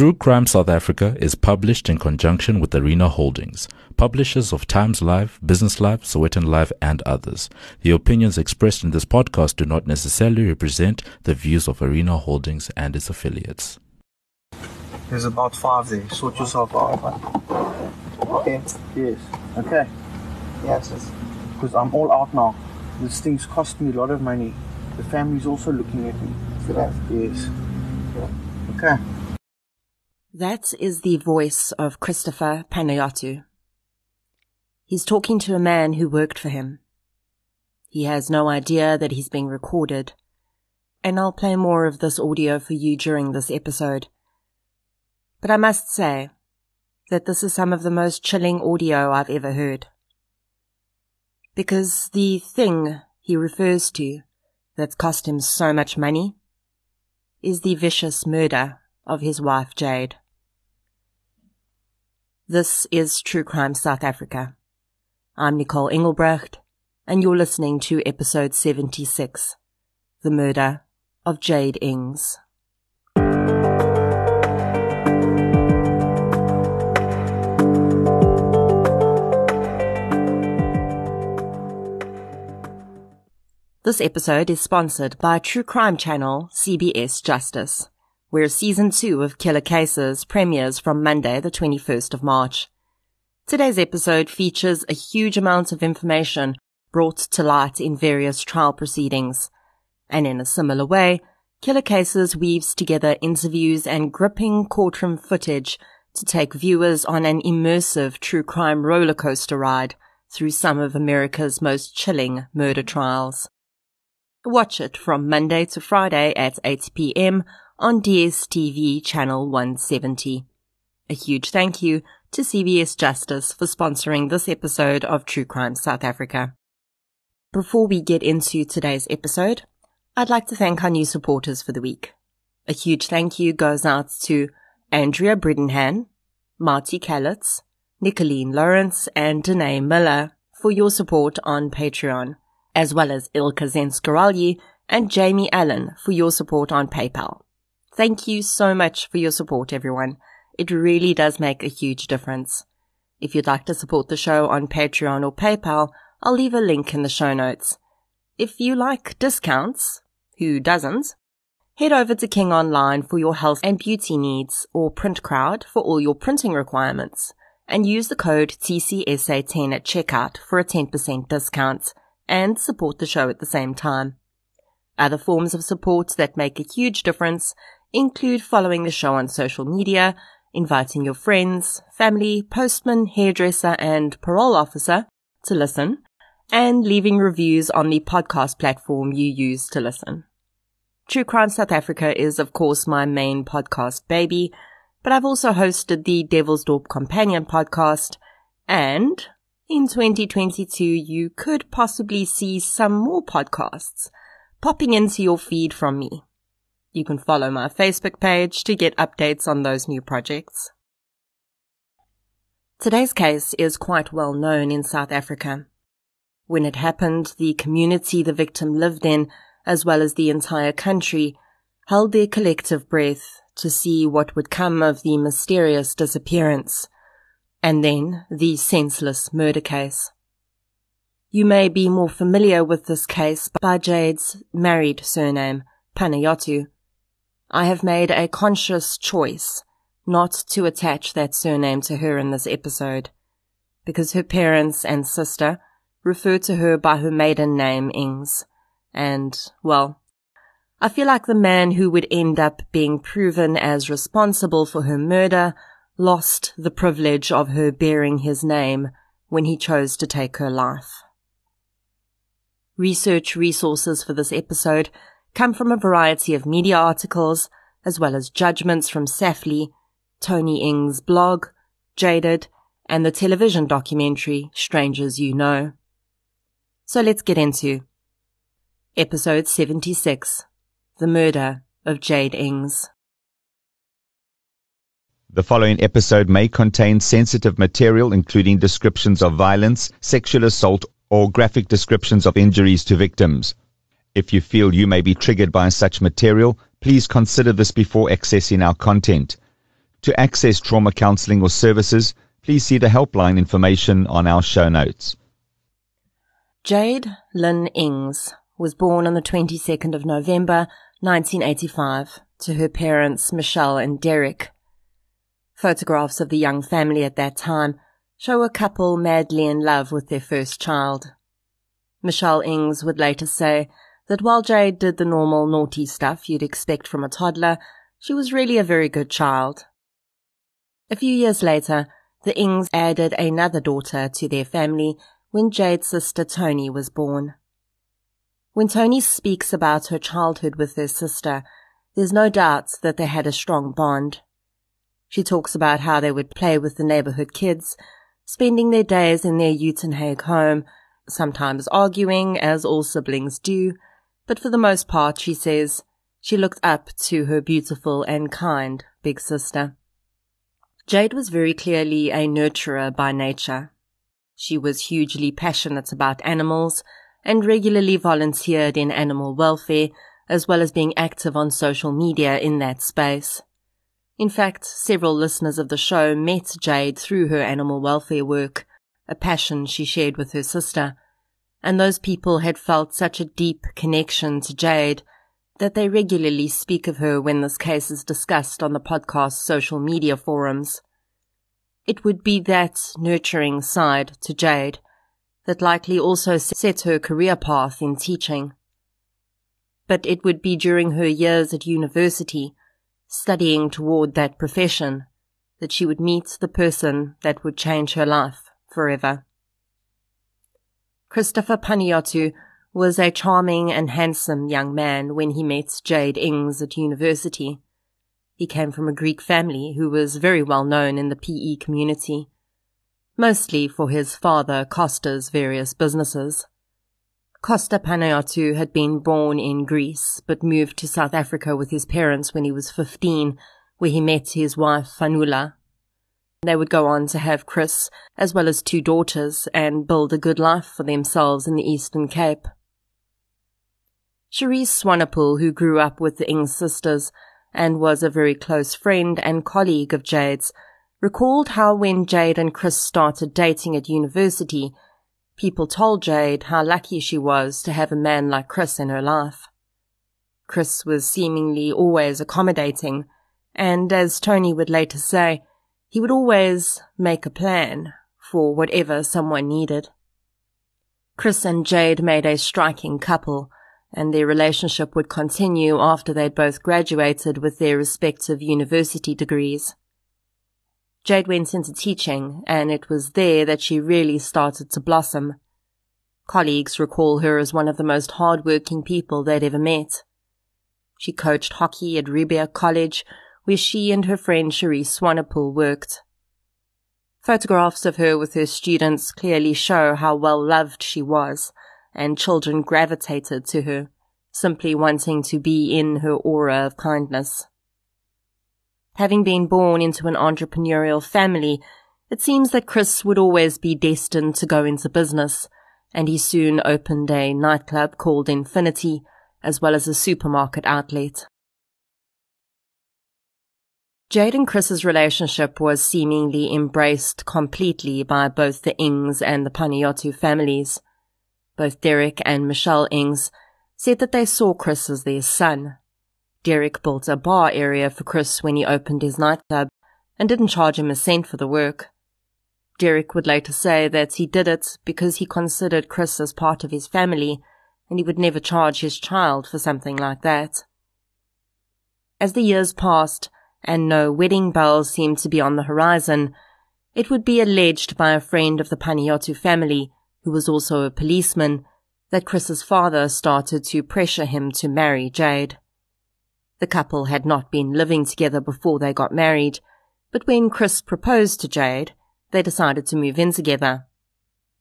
True Crime South Africa is published in conjunction with Arena Holdings, publishers of Times Live, Business Live, Sowetan Live, and others. The opinions expressed in this podcast do not necessarily represent the views of Arena Holdings and its affiliates. There's about five there. Sort yourself out. Okay. Yes. Okay. Yes. Because I'm all out now. This thing's cost me a lot of money. The family's also looking at me. So that, Yes. Okay. That is the voice of Christopher Panayiotou. He's talking to a man who worked for him. He has no idea that he's being recorded. And I'll play more of this audio for you during this episode. But I must say that this is some of the most chilling audio I've ever heard. Because the thing he refers to that's cost him so much money is the vicious murder of his wife Jade. This is True Crime South Africa. I'm Nicole Engelbrecht, and you're listening to episode 76 The Murder of Jade Ings. This episode is sponsored by true crime channel CBS Justice, where season two of Killer Cases premieres from Monday, the 21st of March. Today's episode features a huge amount of information brought to light in various trial proceedings. And in a similar way, Killer Cases weaves together interviews and gripping courtroom footage to take viewers on an immersive true crime roller coaster ride through some of America's most chilling murder trials. Watch it from Monday to Friday at 8 p.m. on DSTV channel 170. A huge thank you to CBS Justice for sponsoring this episode of True Crime South Africa. Before we get into today's episode, I'd like to thank our new supporters for the week. A huge thank you goes out to Andrea Bridenhan, Marty Kalitz, Nicolene Lawrence, and Danae Miller for your support on Patreon as well as Ilka Zenskaralyi and Jamie Allen for your support on PayPal. Thank you so much for your support, everyone. It really does make a huge difference. If you'd like to support the show on Patreon or PayPal, I'll leave a link in the show notes. If you like discounts, who doesn't? Head over to King Online for your health and beauty needs or Print Crowd for all your printing requirements and use the code TCSA10 at checkout for a 10% discount and support the show at the same time. Other forms of support that make a huge difference include following the show on social media, inviting your friends, family, postman, hairdresser, and parole officer to listen, and leaving reviews on the podcast platform you use to listen. True Crime South Africa is, of course, my main podcast baby, but I've also hosted the Devil's Dorp Companion podcast and in 2022, you could possibly see some more podcasts popping into your feed from me. You can follow my Facebook page to get updates on those new projects. Today's case is quite well known in South Africa. When it happened, the community the victim lived in, as well as the entire country, held their collective breath to see what would come of the mysterious disappearance and then the senseless murder case. You may be more familiar with this case by Jade's married surname, Panayiotou. I have made a conscious choice not to attach that surname to her in this episode, because her parents and sister refer to her by her maiden name, Ings, and, well, I feel like the man who would end up being proven as responsible for her murder lost the privilege of her bearing his name when he chose to take her life. Research resources for this episode come from a variety of media articles, as well as judgments from SAFLII, Toni Ings' blog, Jaded, and the television documentary Strangers You Know. So let's get into episode 76, The Murder of Jade Ings. The following episode may contain sensitive material, including descriptions of violence, sexual assault, or graphic descriptions of injuries to victims. If you feel you may be triggered by such material, please consider this before accessing our content. To access trauma counseling or services, please see the helpline information on our show notes. Jade Lynn Ings was born on the 22nd of November 1985 to her parents Michelle and Derek. Photographs of the young family at that time show a couple madly in love with their first child. Michelle Ings would later say that while Jade did the normal naughty stuff you'd expect from a toddler, she was really a very good child. A few years later, the Ings added another daughter to their family when Jade's sister Toni was born. When Toni speaks about her childhood with her sister, there's no doubt that they had a strong bond. She talks about how they would play with the neighborhood kids, spending their days in their Uitenhage home, sometimes arguing, as all siblings do, but for the most part, she says, she looked up to her beautiful and kind big sister. Jade was very clearly a nurturer by nature. She was hugely passionate about animals and regularly volunteered in animal welfare, as well as being active on social media in that space. In fact, several listeners of the show met Jade through her animal welfare work, a passion she shared with her sister, and those people had felt such a deep connection to Jade that they regularly speak of her when this case is discussed on the podcast's social media forums. It would be that nurturing side to Jade that likely also set her career path in teaching. But it would be during her years at university, studying toward that profession, that she would meet the person that would change her life forever. Christopher Panayiotou was a charming and handsome young man when he met Jade Ings at university. He came from a Greek family who was very well known in the PE community, mostly for his father Costa's various businesses. Costa Panayiotou had been born in Greece but moved to South Africa with his parents when he was 15, where he met his wife Fanula. They would go on to have Chris, as well as two daughters, and build a good life for themselves in the Eastern Cape. Cherise Swanepoel, who grew up with the Ings sisters and was a very close friend and colleague of Jade's, recalled how when Jade and Chris started dating at university, people told Jade how lucky she was to have a man like Chris in her life. Chris was seemingly always accommodating, and as Toni would later say, he would always make a plan for whatever someone needed. Chris and Jade made a striking couple, and their relationship would continue after they'd both graduated with their respective university degrees. Jade went into teaching, and it was there that she really started to blossom. Colleagues recall her as one of the most hard-working people they'd ever met. She coached hockey at Riebeek College, where she and her friend Cherise Swanepoel worked. Photographs of her with her students clearly show how well loved she was, and children gravitated to her, simply wanting to be in her aura of kindness. Having been born into an entrepreneurial family, it seems that Chris would always be destined to go into business, and he soon opened a nightclub called Infinity, as well as a supermarket outlet. Jade and Chris's relationship was seemingly embraced completely by both the Ings and the Panayiotou families both Derek and Michelle Ings, said that they saw Chris as their son. Derek built a bar area for Chris when he opened his nightclub and didn't charge him a cent for the work. Derek would later say that he did it because he considered Chris as part of his family and he would never charge his child for something like that. As the years passed and no wedding bells seemed to be on the horizon, it would be alleged by a friend of the Panayiotou family who was also a policeman, that Chris's father started to pressure him to marry Jade. The couple had not been living together before they got married, but when Chris proposed to Jade, they decided to move in together.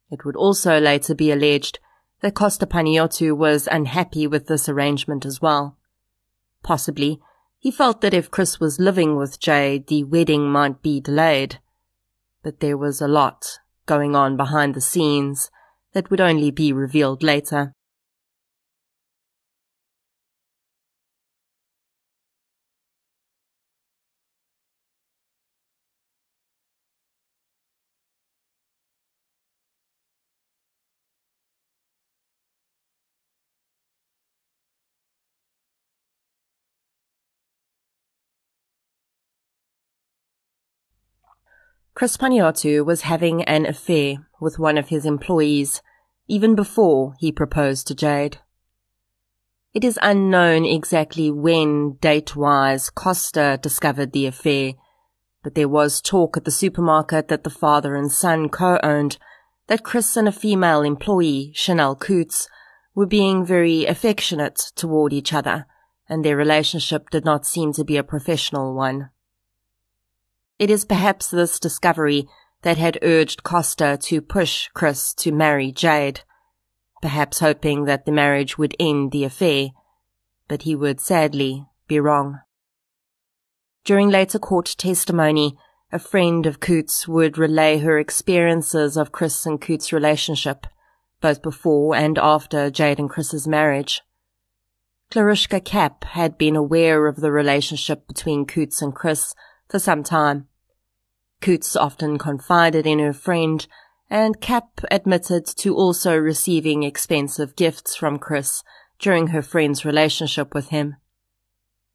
It would also later be alleged that Costa Panayiotou was unhappy with this arrangement as well. Possibly, he felt that if Chris was living with Jade, the wedding might be delayed. But there was a lot going on behind the scenes that would only be revealed later. Chris Panayiotou was having an affair with one of his employees even before he proposed to Jade. It is unknown exactly when, date-wise, Costa discovered the affair, but there was talk at the supermarket that the father and son co-owned that Chris and a female employee, Chanel Coutts, were being very affectionate toward each other, and their relationship did not seem to be a professional one. It is perhaps this discovery that had urged Costa to push Chris to marry Jade, perhaps hoping that the marriage would end the affair, but he would sadly be wrong. During later court testimony, a friend of Coutts would relay her experiences of Chris and Coutts' relationship, both before and after Jade and Chris's marriage. Clarishka Cap had been aware of the relationship between Coutts and Chris for some time. Coutts often confided in her friend, and Cap admitted to also receiving expensive gifts from Chris during her friend's relationship with him.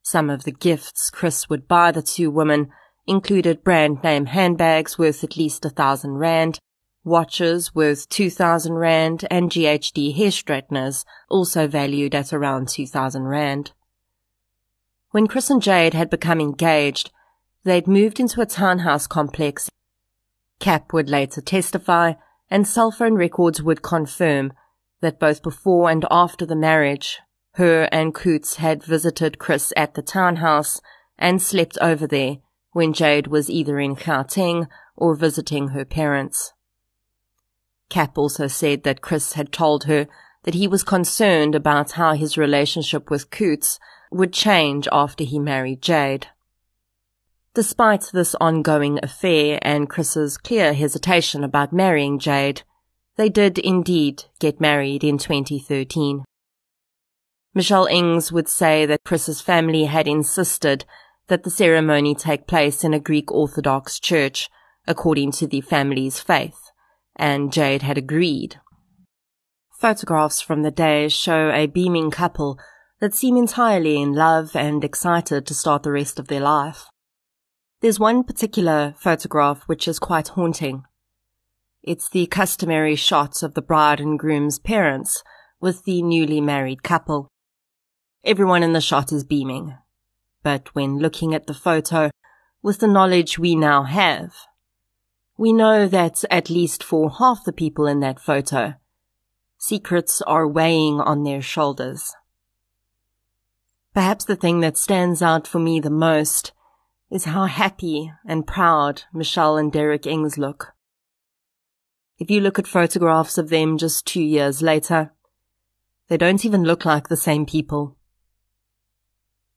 Some of the gifts Chris would buy the two women included brand name handbags worth at least a thousand rand, watches worth 2000 rand, and GHD hair straighteners also valued at around 2000 rand. When Chris and Jade had become engaged, they'd moved into a townhouse complex. Cap would later testify, and cell phone records would confirm that both before and after the marriage, her and Coutts had visited Chris at the townhouse and slept over there when Jade was either in Gauteng or visiting her parents. Cap also said that Chris had told her that he was concerned about how his relationship with Coutts would change after he married Jade. Despite this ongoing affair and Chris's clear hesitation about marrying Jade, they did indeed get married in 2013. Michelle Ings would say that Chris's family had insisted that the ceremony take place in a Greek Orthodox church, according to the family's faith, and Jade had agreed. Photographs from the day show a beaming couple that seem entirely in love and excited to start the rest of their life. There's one particular photograph which is quite haunting. It's the customary shot of the bride and groom's parents with the newly married couple. Everyone in the shot is beaming. But when looking at the photo, with the knowledge we now have, we know that at least for half the people in that photo, secrets are weighing on their shoulders. Perhaps the thing that stands out for me the most is how happy and proud Michelle and Derek Ings look. If you look at photographs of them just two years later, they don't even look like the same people.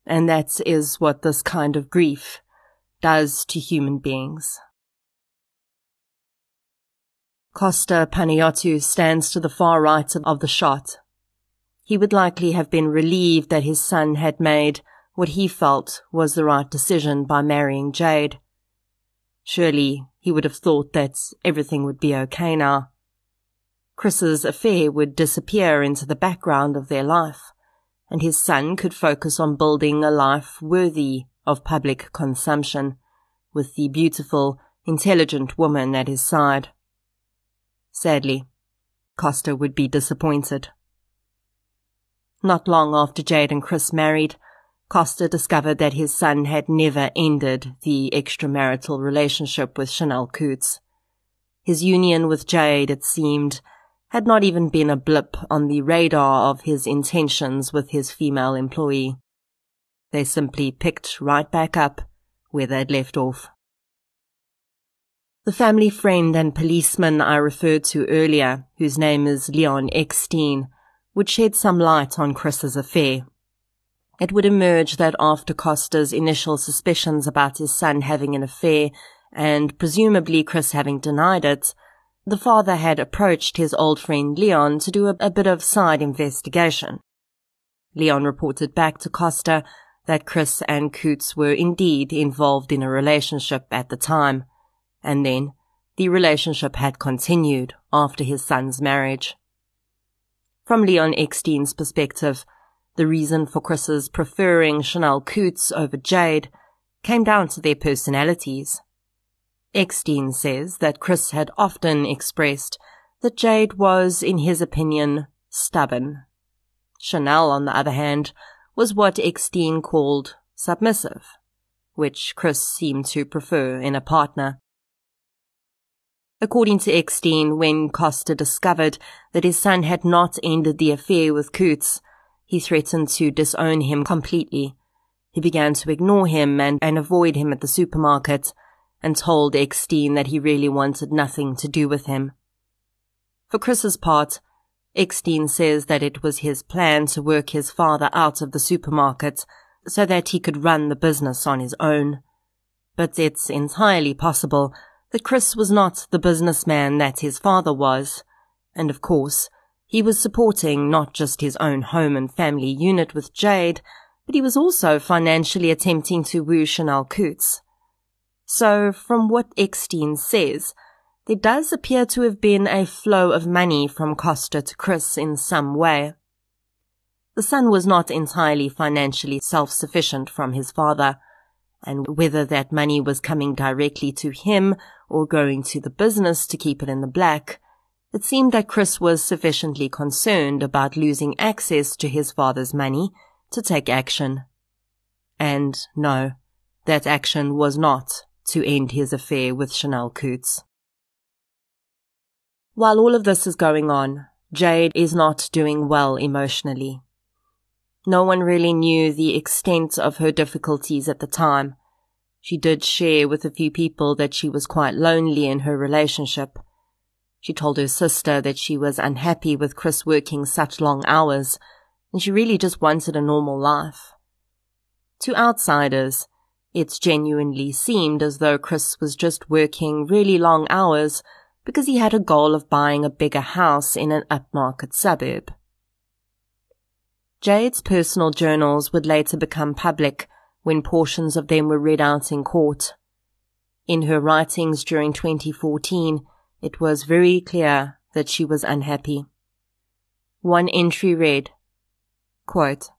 And that is what this kind of grief does to human beings. Costa Panayiotou stands to the far right of the shot. He would likely have been relieved that his son had made what he felt was the right decision by marrying Jade. Surely he would have thought that everything would be okay now. Chris's affair would disappear into the background of their life, and his son could focus on building a life worthy of public consumption, with the beautiful, intelligent woman at his side. Sadly, Costa would be disappointed. Not long after Jade and Chris married, Costa discovered that his son had never ended the extramarital relationship with Chanel Coutts. His union with Jade, it seemed, had not even been a blip on the radar of his intentions with his female employee. They simply picked right back up where they'd left off. The family friend and policeman I referred to earlier, whose name is Leon Eckstein, would shed some light on Chris's affair it would emerge that after Costa's initial suspicions about his son having an affair, and presumably Chris having denied it, the father had approached his old friend Leon to do a, a bit of side investigation. Leon reported back to Costa that Chris and Coutts were indeed involved in a relationship at the time, and then the relationship had continued after his son's marriage. From Leon Eckstein's perspective, the reason for Chris's preferring Chanel Coutts over Jade came down to their personalities. Eckstein says that Chris had often expressed that Jade was, in his opinion, stubborn. Chanel, on the other hand, was what Eckstein called submissive, which Chris seemed to prefer in a partner. According to Eckstein, when Costa discovered that his son had not ended the affair with Coutts, he threatened to disown him completely. He began to ignore him and, and avoid him at the supermarket, and told Eckstein that he really wanted nothing to do with him. For Chris's part, Eckstein says that it was his plan to work his father out of the supermarket so that he could run the business on his own. But it's entirely possible that Chris was not the businessman that his father was. And of course, he was supporting not just his own home and family unit with Jade, but he was also financially attempting to woo Chanel Coutts. So, from what Eckstein says, there does appear to have been a flow of money from Costa to Chris in some way. The son was not entirely financially self-sufficient from his father, and whether that money was coming directly to him or going to the business to keep it in the black, it seemed that Chris was sufficiently concerned about losing access to his father's money to take action. And no, that action was not to end his affair with Chanel Coutts. While all of this is going on, Jade is not doing well emotionally. No one really knew the extent of her difficulties at the time. She did share with a few people that she was quite lonely in her relationship. She told her sister that she was unhappy with Chris working such long hours, and she really just wanted a normal life. To outsiders, it genuinely seemed as though Chris was just working really long hours because he had a goal of buying a bigger house in an upmarket suburb. Jade's personal journals would later become public when portions of them were read out in court. In her writings during 2014, it was very clear that she was unhappy. One entry read, quote,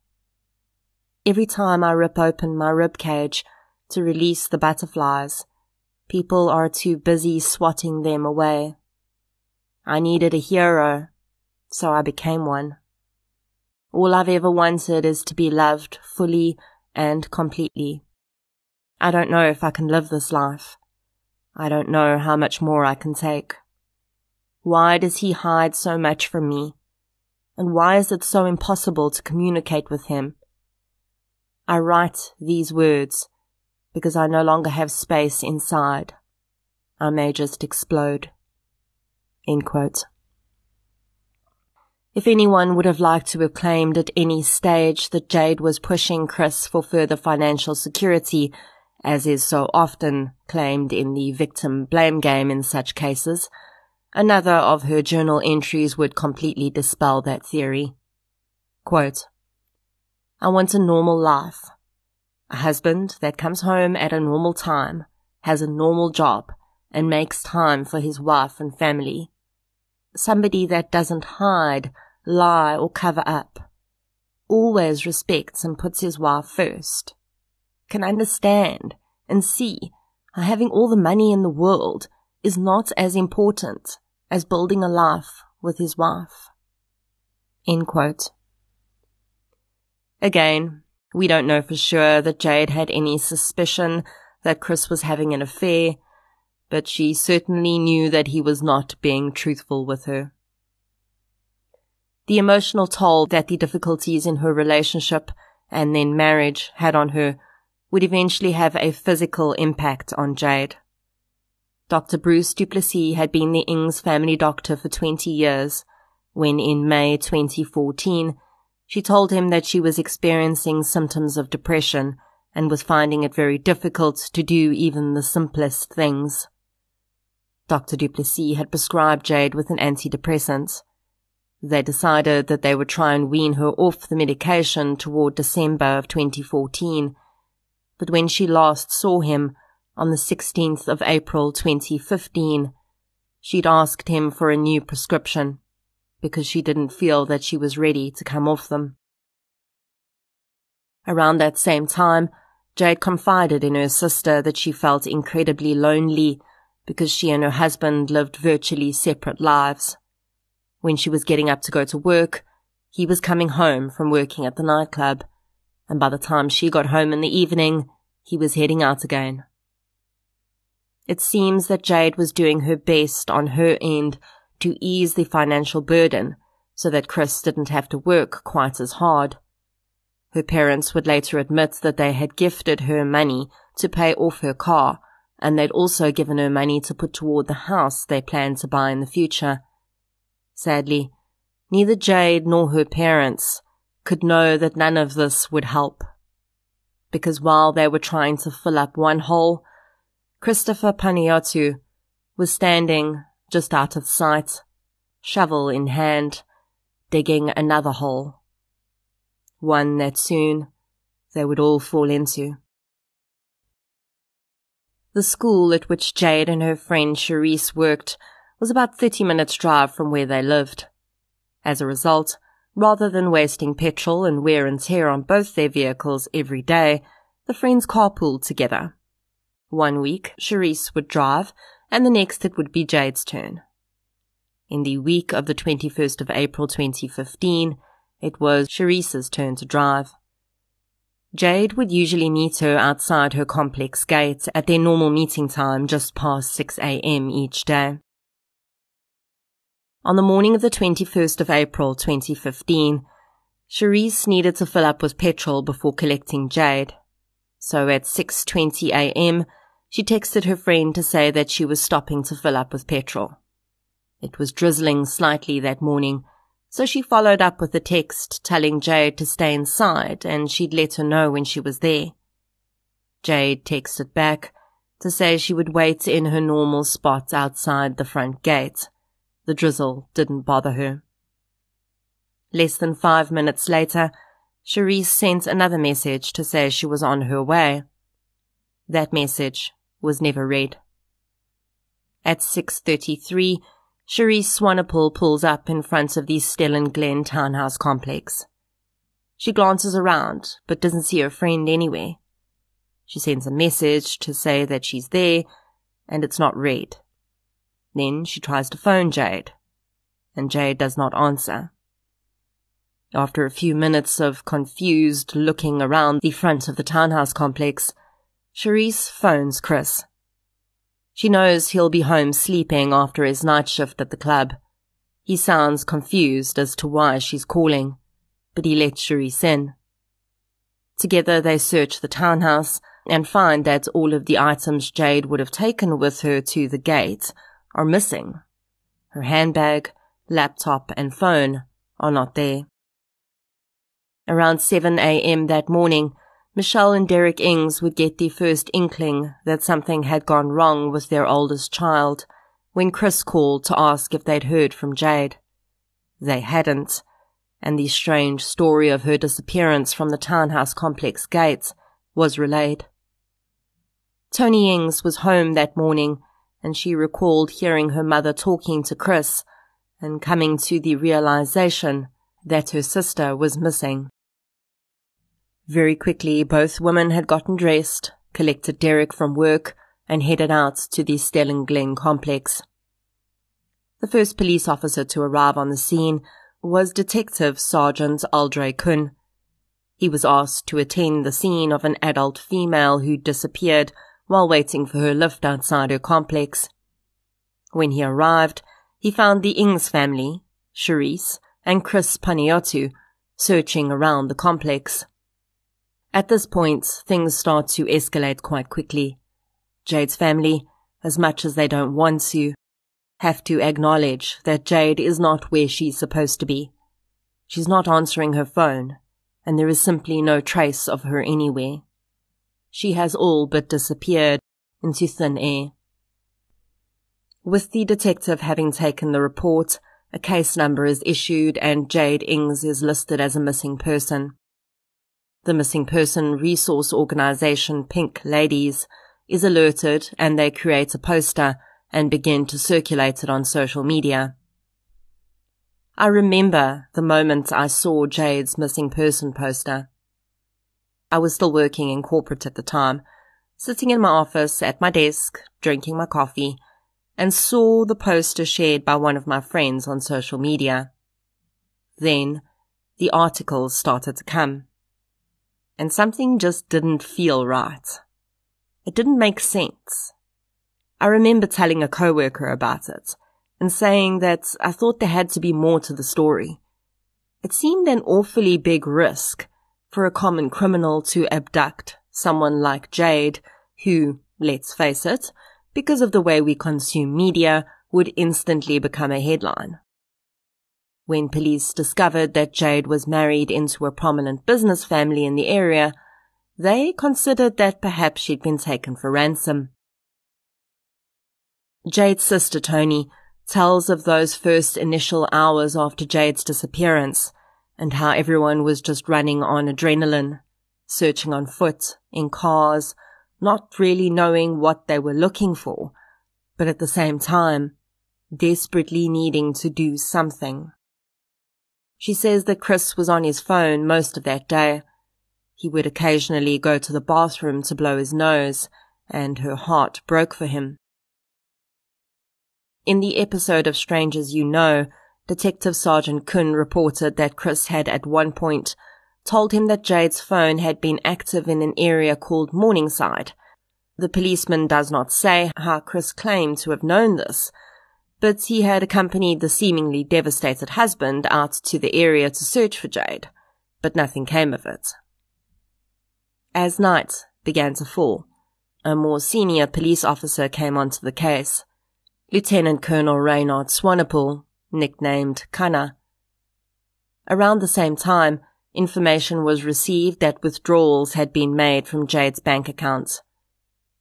Every time I rip open my rib cage to release the butterflies, People are too busy swatting them away. I needed a hero, so I became one. All I've ever wanted is to be loved fully and completely. I don't know if I can live this life. I don't know how much more I can take. Why does he hide so much from me? And why is it so impossible to communicate with him? I write these words because I no longer have space inside. I may just explode. If anyone would have liked to have claimed at any stage that Jade was pushing Chris for further financial security, as is so often claimed in the victim blame game in such cases, another of her journal entries would completely dispel that theory. Quote, I want a normal life. A husband that comes home at a normal time, has a normal job, and makes time for his wife and family. Somebody that doesn't hide, lie, or cover up. Always respects and puts his wife first. Can understand and see how having all the money in the world is not as important as building a life with his wife. Again, we don't know for sure that Jade had any suspicion that Chris was having an affair, but she certainly knew that he was not being truthful with her. The emotional toll that the difficulties in her relationship and then marriage had on her would eventually have a physical impact on Jade. Dr. Bruce Duplessis had been the Ings family doctor for 20 years when in May 2014 she told him that she was experiencing symptoms of depression and was finding it very difficult to do even the simplest things. Dr. Duplessis had prescribed Jade with an antidepressant. They decided that they would try and wean her off the medication toward December of 2014. But when she last saw him, on the 16th of April 2015, she'd asked him for a new prescription because she didn't feel that she was ready to come off them. Around that same time, Jade confided in her sister that she felt incredibly lonely because she and her husband lived virtually separate lives. When she was getting up to go to work, he was coming home from working at the nightclub, and by the time she got home in the evening, he was heading out again. It seems that Jade was doing her best on her end to ease the financial burden so that Chris didn't have to work quite as hard. Her parents would later admit that they had gifted her money to pay off her car, and they'd also given her money to put toward the house they planned to buy in the future. Sadly, Neither Jade nor her parents could know that none of this would help. Because while they were trying to fill up one hole, Christopher Panayiotou was standing just out of sight, shovel in hand, digging another hole. One that soon they would all fall into. The school at which Jade and her friend Cherise worked was about 30 minutes drive from where they lived. As a result, rather than wasting petrol and wear and tear on both their vehicles every day, the friends carpooled together. One week, Cherise would drive, and the next it would be Jade's turn. In the week of the 21st of April 2015, it was Cherise's turn to drive. Jade would usually meet her outside her complex gate at their normal meeting time just past 6 a.m. each day. On the morning of the 21st of April 2015, Cherise needed to fill up with petrol before collecting Jade. So at 6.20 a.m., she texted her friend to say that she was stopping to fill up with petrol. It was drizzling slightly that morning, so she followed up with a text telling Jade to stay inside and she'd let her know when she was there. Jade texted back to say she would wait in her normal spot outside the front gate. The drizzle didn't bother her. Less than five minutes later, Cherise sent another message to say she was on her way. That message was never read. At 6.33, Cherise Swanepoel pulls up in front of the Stellan Glen townhouse complex. She glances around, but doesn't see her friend anywhere. She sends a message to say that she's there, and it's not read. Then she tries to phone Jade, and Jade does not answer. After a few minutes of confused looking around the front of the townhouse complex, Cherise phones Chris. She knows he'll be home sleeping after his night shift at the club. He sounds confused as to why she's calling, but he lets Cherise in. Together they search the townhouse and find that all of the items Jade would have taken with her to the gate are missing. Her handbag, laptop, and phone are not there. Around 7 a.m. that morning, Michelle and Derek Ings would get the first inkling that something had gone wrong with their oldest child when Chris called to ask if they'd heard from Jade. They hadn't, and the strange story of her disappearance from the townhouse complex gates was relayed. Toni Ings was home that morning and she recalled hearing her mother talking to Chris and coming to the realization that her sister was missing. Very quickly, both women had gotten dressed, collected Derek from work, and headed out to the Stellan Glen complex. The first police officer to arrive on the scene was Detective Sergeant Aldre Kuhn. He was asked to attend the scene of an adult female who disappeared while waiting for her lift outside her complex. When he arrived, he found the Ings family, Cherise, and Chris Panayiotou searching around the complex. At this point, things start to escalate quite quickly. Jade's family, as much as they don't want to, have to acknowledge that Jade is not where she's supposed to be. She's not answering her phone, and there is simply no trace of her anywhere she has all but disappeared into thin air. With the detective having taken the report, a case number is issued and Jade Ings is listed as a missing person. The missing person resource organization Pink Ladies is alerted and they create a poster and begin to circulate it on social media. I remember the moment I saw Jade's missing person poster. I was still working in corporate at the time, sitting in my office at my desk, drinking my coffee, and saw the poster shared by one of my friends on social media. Then the articles started to come. And something just didn't feel right. It didn't make sense. I remember telling a coworker about it and saying that I thought there had to be more to the story. It seemed an awfully big risk for a common criminal to abduct someone like Jade, who, let's face it, because of the way we consume media, would instantly become a headline. When police discovered that Jade was married into a prominent business family in the area, they considered that perhaps she'd been taken for ransom. Jade's sister Toni tells of those first initial hours after Jade's disappearance and how everyone was just running on adrenaline, searching on foot, in cars, not really knowing what they were looking for, but at the same time, desperately needing to do something. She says that Chris was on his phone most of that day. He would occasionally go to the bathroom to blow his nose, and her heart broke for him. In the episode of Strangers You Know, Detective Sergeant Kuhn reported that Chris had at one point told him that Jade's phone had been active in an area called Morningside. The policeman does not say how Chris claimed to have known this, but he had accompanied the seemingly devastated husband out to the area to search for Jade, but nothing came of it. As night began to fall, a more senior police officer came onto the case. Lieutenant Colonel Reynard Swanepoel, nicknamed Kana. Around the same time, information was received that withdrawals had been made from Jade's bank account.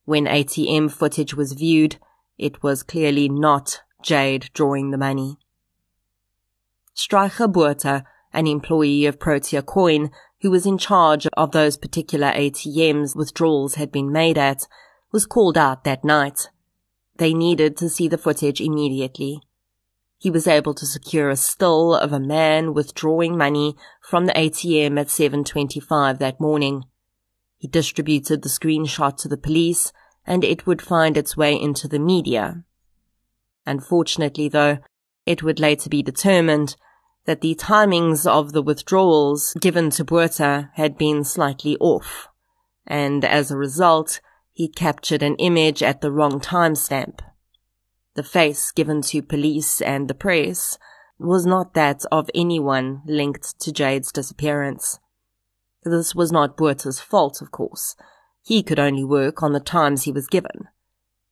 When ATM footage was viewed, it was clearly not Jade drawing the money. Streicher Botha, an employee of Protea Coin, who was in charge of those particular ATMs withdrawals had been made at, was called out that night. They needed to see the footage immediately. He was able to secure a still of a man withdrawing money from the ATM at 7.25 that morning. He distributed the screenshot to the police and it would find its way into the media. Unfortunately though, it would later be determined that the timings of the withdrawals given to Botha had been slightly off, and as a result, he captured an image at the wrong timestamp. The face given to police and the press was not that of anyone linked to Jade's disappearance. This was not Botha's fault, of course. He could only work on the times he was given.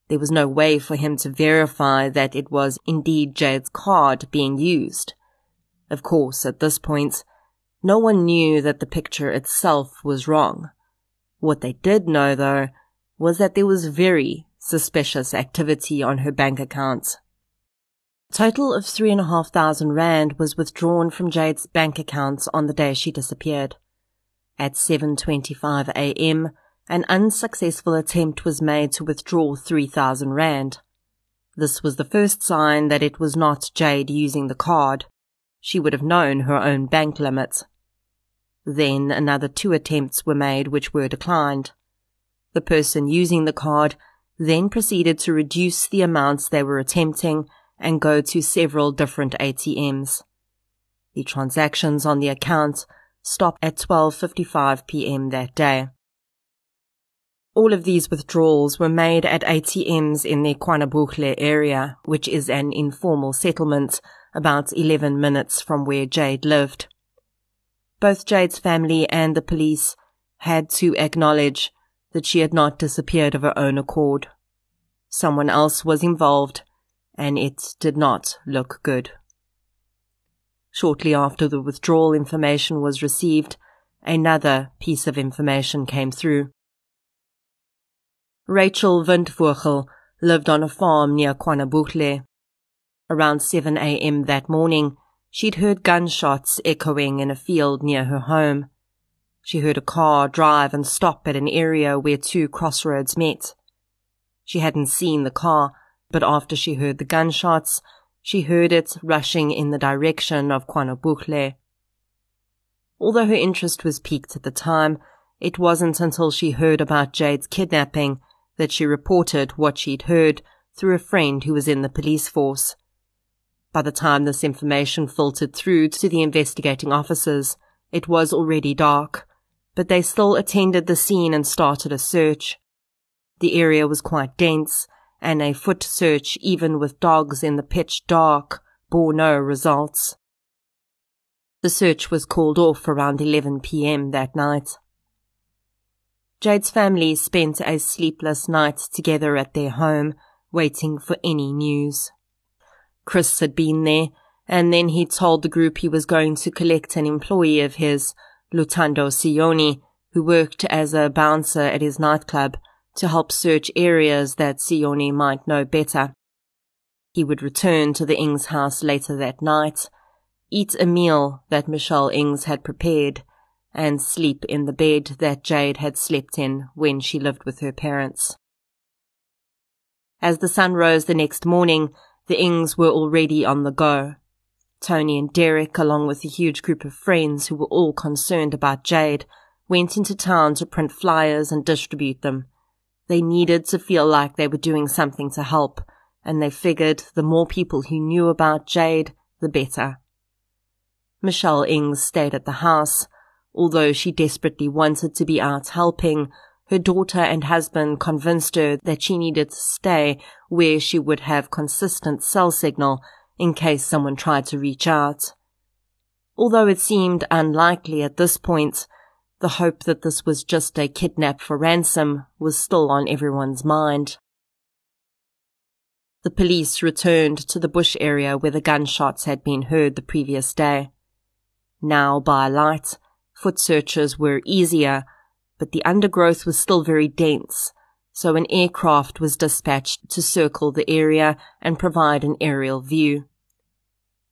There was no way for him to verify that it was indeed Jade's card being used. Of course, at this point, no one knew that the picture itself was wrong. What they did know, though, was that there was very suspicious activity on her bank account. Total of three and a half thousand rand was withdrawn from Jade's bank accounts on the day she disappeared. At 7.25 a.m., an unsuccessful attempt was made to withdraw 3,000 rand. This was the first sign that it was not Jade using the card. She would have known her own bank limit. Then another two attempts were made which were declined. The person using the card then proceeded to reduce the amounts they were attempting and go to several different ATMs. The transactions on the account stopped at 12:55 p.m. that day. All of these withdrawals were made at ATMs in the KwaNobuhle area, which is an informal settlement about 11 minutes from where Jade lived. Both Jade's family and the police had to acknowledge that she had not disappeared of her own accord. Someone else was involved, and it did not look good. Shortly after the withdrawal information was received, another piece of information came through. Rachel Windvogel lived on a farm near KwaNobuhle. Around 7 a.m. that morning, she'd heard gunshots echoing in a field near her home. She heard a car drive and stop at an area where two crossroads met. She hadn't seen the car, but after she heard the gunshots, she heard it rushing in the direction of KwaNobuhle. Although her interest was piqued at the time, it wasn't until she heard about Jade's kidnapping that she reported what she'd heard through a friend who was in the police force. By the time this information filtered through to the investigating officers, it was already dark, but they still attended the scene and started a search. The area was quite dense, and a foot search, even with dogs in the pitch dark, bore no results. The search was called off around 11 p.m. that night. Jade's family spent a sleepless night together at their home, waiting for any news. Chris had been there, and then he told the group he was going to collect an employee of his, Lutando Sioni, who worked as a bouncer at his nightclub, to help search areas that Sioni might know better. He would return to the Ings house later that night, eat a meal that Michelle Ings had prepared, and sleep in the bed that Jade had slept in when she lived with her parents. As the sun rose the next morning, the Ings were already on the go. Toni and Derek, along with a huge group of friends who were all concerned about Jade, went into town to print flyers and distribute them. They needed to feel like they were doing something to help, and they figured the more people who knew about Jade, the better. Michelle Ings stayed at the house, Although she desperately wanted to be out helping, her daughter and husband convinced her that she needed to stay where she would have consistent cell signal in case someone tried to reach out. Although it seemed unlikely at this point, the hope that this was just a kidnap for ransom was still on everyone's mind. The police returned to the bush area where the gunshots had been heard the previous day. Now, by light, Foot searches were easier, but the undergrowth was still very dense, so an aircraft was dispatched to circle the area and provide an aerial view.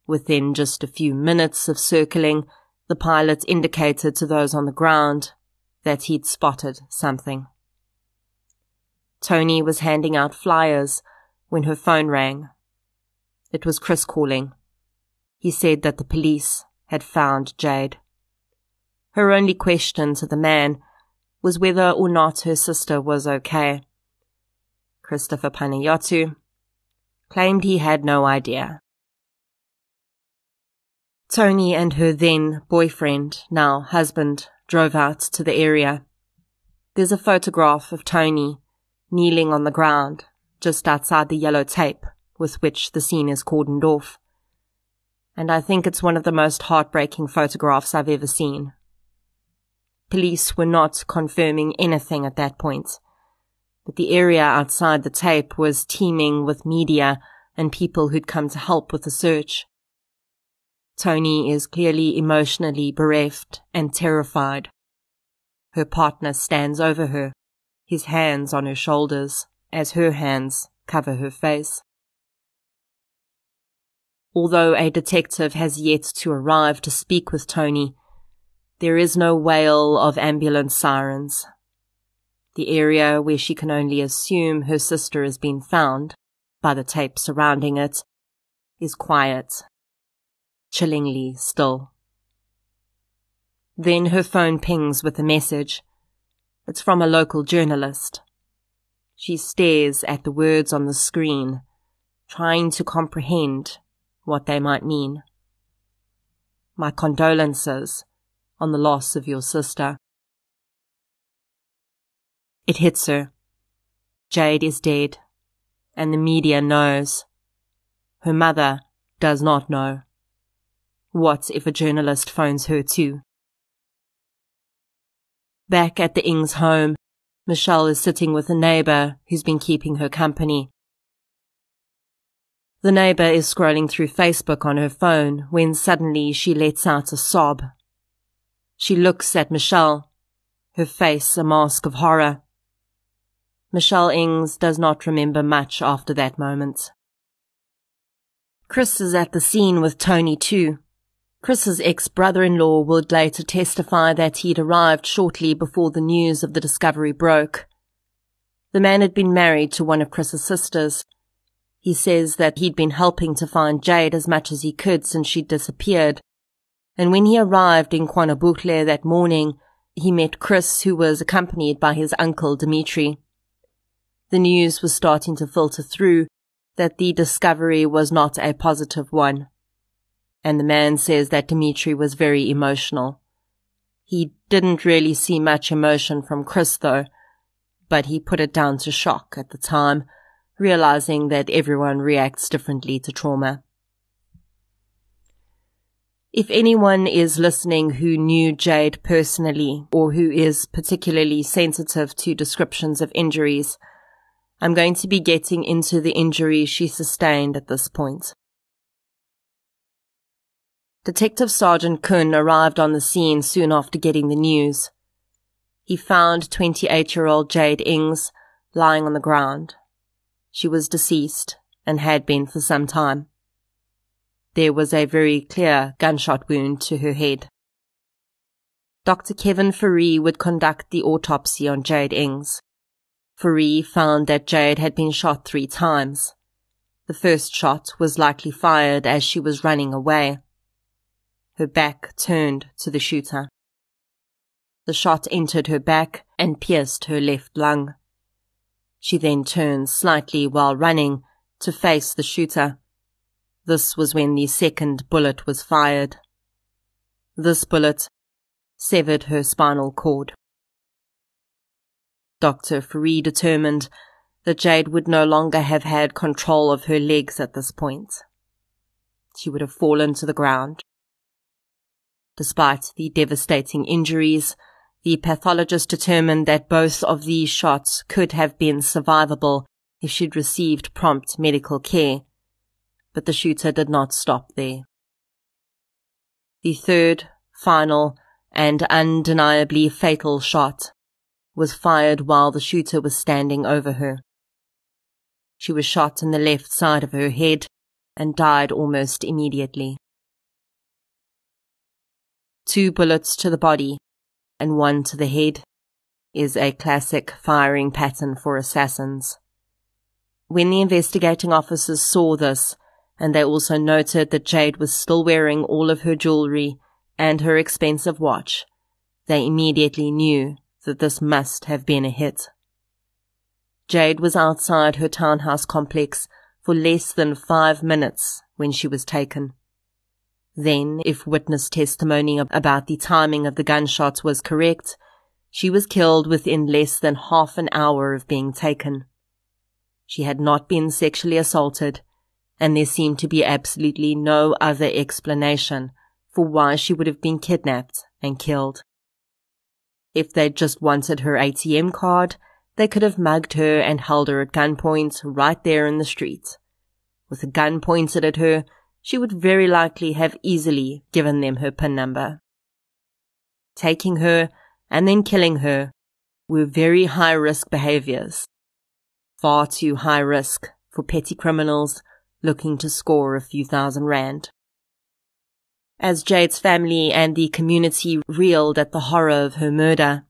Within just a few minutes of circling, the pilot indicated to those on the ground that he'd spotted something. Toni was handing out flyers when her phone rang. It was Chris calling. He said that the police had found Jade. Her only question to the man was whether or not her sister was okay. Christopher Panayiotou claimed he had no idea. Toni and her then boyfriend, now husband, drove out to the area. There's a photograph of Toni kneeling on the ground just outside the yellow tape with which the scene is cordoned off. And I think it's one of the most heartbreaking photographs I've ever seen. Police were not confirming anything at that point. But the area outside the tape was teeming with media and people who'd come to help with the search. Toni is clearly emotionally bereft and terrified. Her partner stands over her, his hands on her shoulders, as her hands cover her face. Although a detective has yet to arrive to speak with Toni, there is no wail of ambulance sirens. The area where she can only assume her sister has been found, by the tape surrounding it, is quiet, chillingly still. Then her phone pings with a message. It's from a local journalist. She stares at the words on the screen, trying to comprehend what they might mean. My condolences on the loss of your sister. It hits her. Jade is dead, and the media knows. Her mother does not know. What if a journalist phones her too? Back at the Ings home, Michelle is sitting with a neighbor who's been keeping her company. The neighbor is scrolling through Facebook on her phone when suddenly she lets out a sob she looks at Michelle, her face a mask of horror. Michelle Ings does not remember much after that moment. Chris is at the scene with Toni too. Chris's ex-brother-in-law would later testify that he'd arrived shortly before the news of the discovery broke. The man had been married to one of Chris's sisters. He says that he'd been helping to find Jade as much as he could since she'd disappeared, and when he arrived in KwaNobuhle that morning, he met Chris, who was accompanied by his uncle Dimitri. The news was starting to filter through, that the discovery was not a positive one. And the man says that Dimitri was very emotional. He didn't really see much emotion from Chris though, but he put it down to shock at the time, realizing that everyone reacts differently to trauma. If anyone is listening who knew Jade personally or who is particularly sensitive to descriptions of injuries, I'm going to be getting into the injuries she sustained at this point. Detective Sergeant Kuhn arrived on the scene soon after getting the news. He found 28 year old Jade Ings lying on the ground. She was deceased and had been for some time. There was a very clear gunshot wound to her head. Dr. Kevin Fourie would conduct the autopsy on Jade Ings. Fourie found that Jade had been shot three times. The first shot was likely fired as she was running away. Her back turned to the shooter. The shot entered her back and pierced her left lung. She then turned slightly while running to face the shooter this was when the second bullet was fired. This bullet severed her spinal cord. Dr. Fourie determined that Jade would no longer have had control of her legs at this point. She would have fallen to the ground. Despite the devastating injuries, the pathologist determined that both of these shots could have been survivable if she'd received prompt medical care but the shooter did not stop there. The third, final, and undeniably fatal shot was fired while the shooter was standing over her. She was shot in the left side of her head and died almost immediately. Two bullets to the body and one to the head is a classic firing pattern for assassins. When the investigating officers saw this, and they also noted that Jade was still wearing all of her jewelry and her expensive watch. They immediately knew that this must have been a hit. Jade was outside her townhouse complex for less than five minutes when she was taken. Then, if witness testimony about the timing of the gunshots was correct, she was killed within less than half an hour of being taken. She had not been sexually assaulted and there seemed to be absolutely no other explanation for why she would have been kidnapped and killed. If they'd just wanted her ATM card, they could have mugged her and held her at gunpoint right there in the street. With a gun pointed at her, she would very likely have easily given them her PIN number. Taking her and then killing her were very high risk behaviors. Far too high risk for petty criminals looking to score a few thousand rand. As Jade's family and the community reeled at the horror of her murder,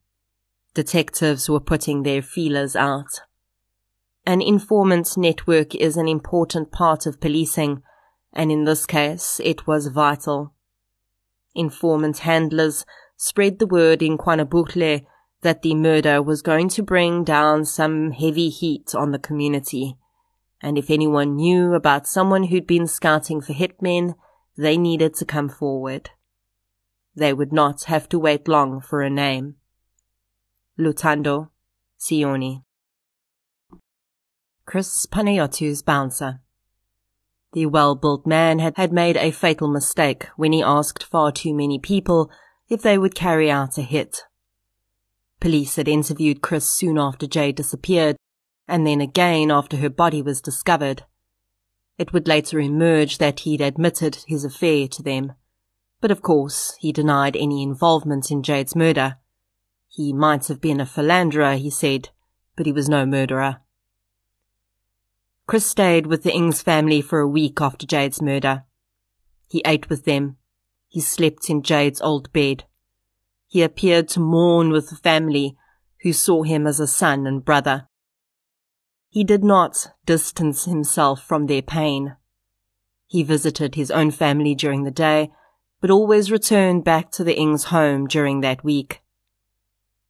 detectives were putting their feelers out. An informant network is an important part of policing, and in this case, it was vital. Informant handlers spread the word in KwaNobuhle that the murder was going to bring down some heavy heat on the community and if anyone knew about someone who'd been scouting for hitmen, they needed to come forward. They would not have to wait long for a name. Lutando Sioni. Chris Panayiotou's bouncer. The well-built man had, had made a fatal mistake when he asked far too many people if they would carry out a hit. Police had interviewed Chris soon after Jay disappeared and then again after her body was discovered. It would later emerge that he'd admitted his affair to them. But of course, he denied any involvement in Jade's murder. He might have been a philanderer, he said, but he was no murderer. Chris stayed with the Ings family for a week after Jade's murder. He ate with them. He slept in Jade's old bed. He appeared to mourn with the family who saw him as a son and brother. He did not distance himself from their pain. He visited his own family during the day, but always returned back to the Ings home during that week.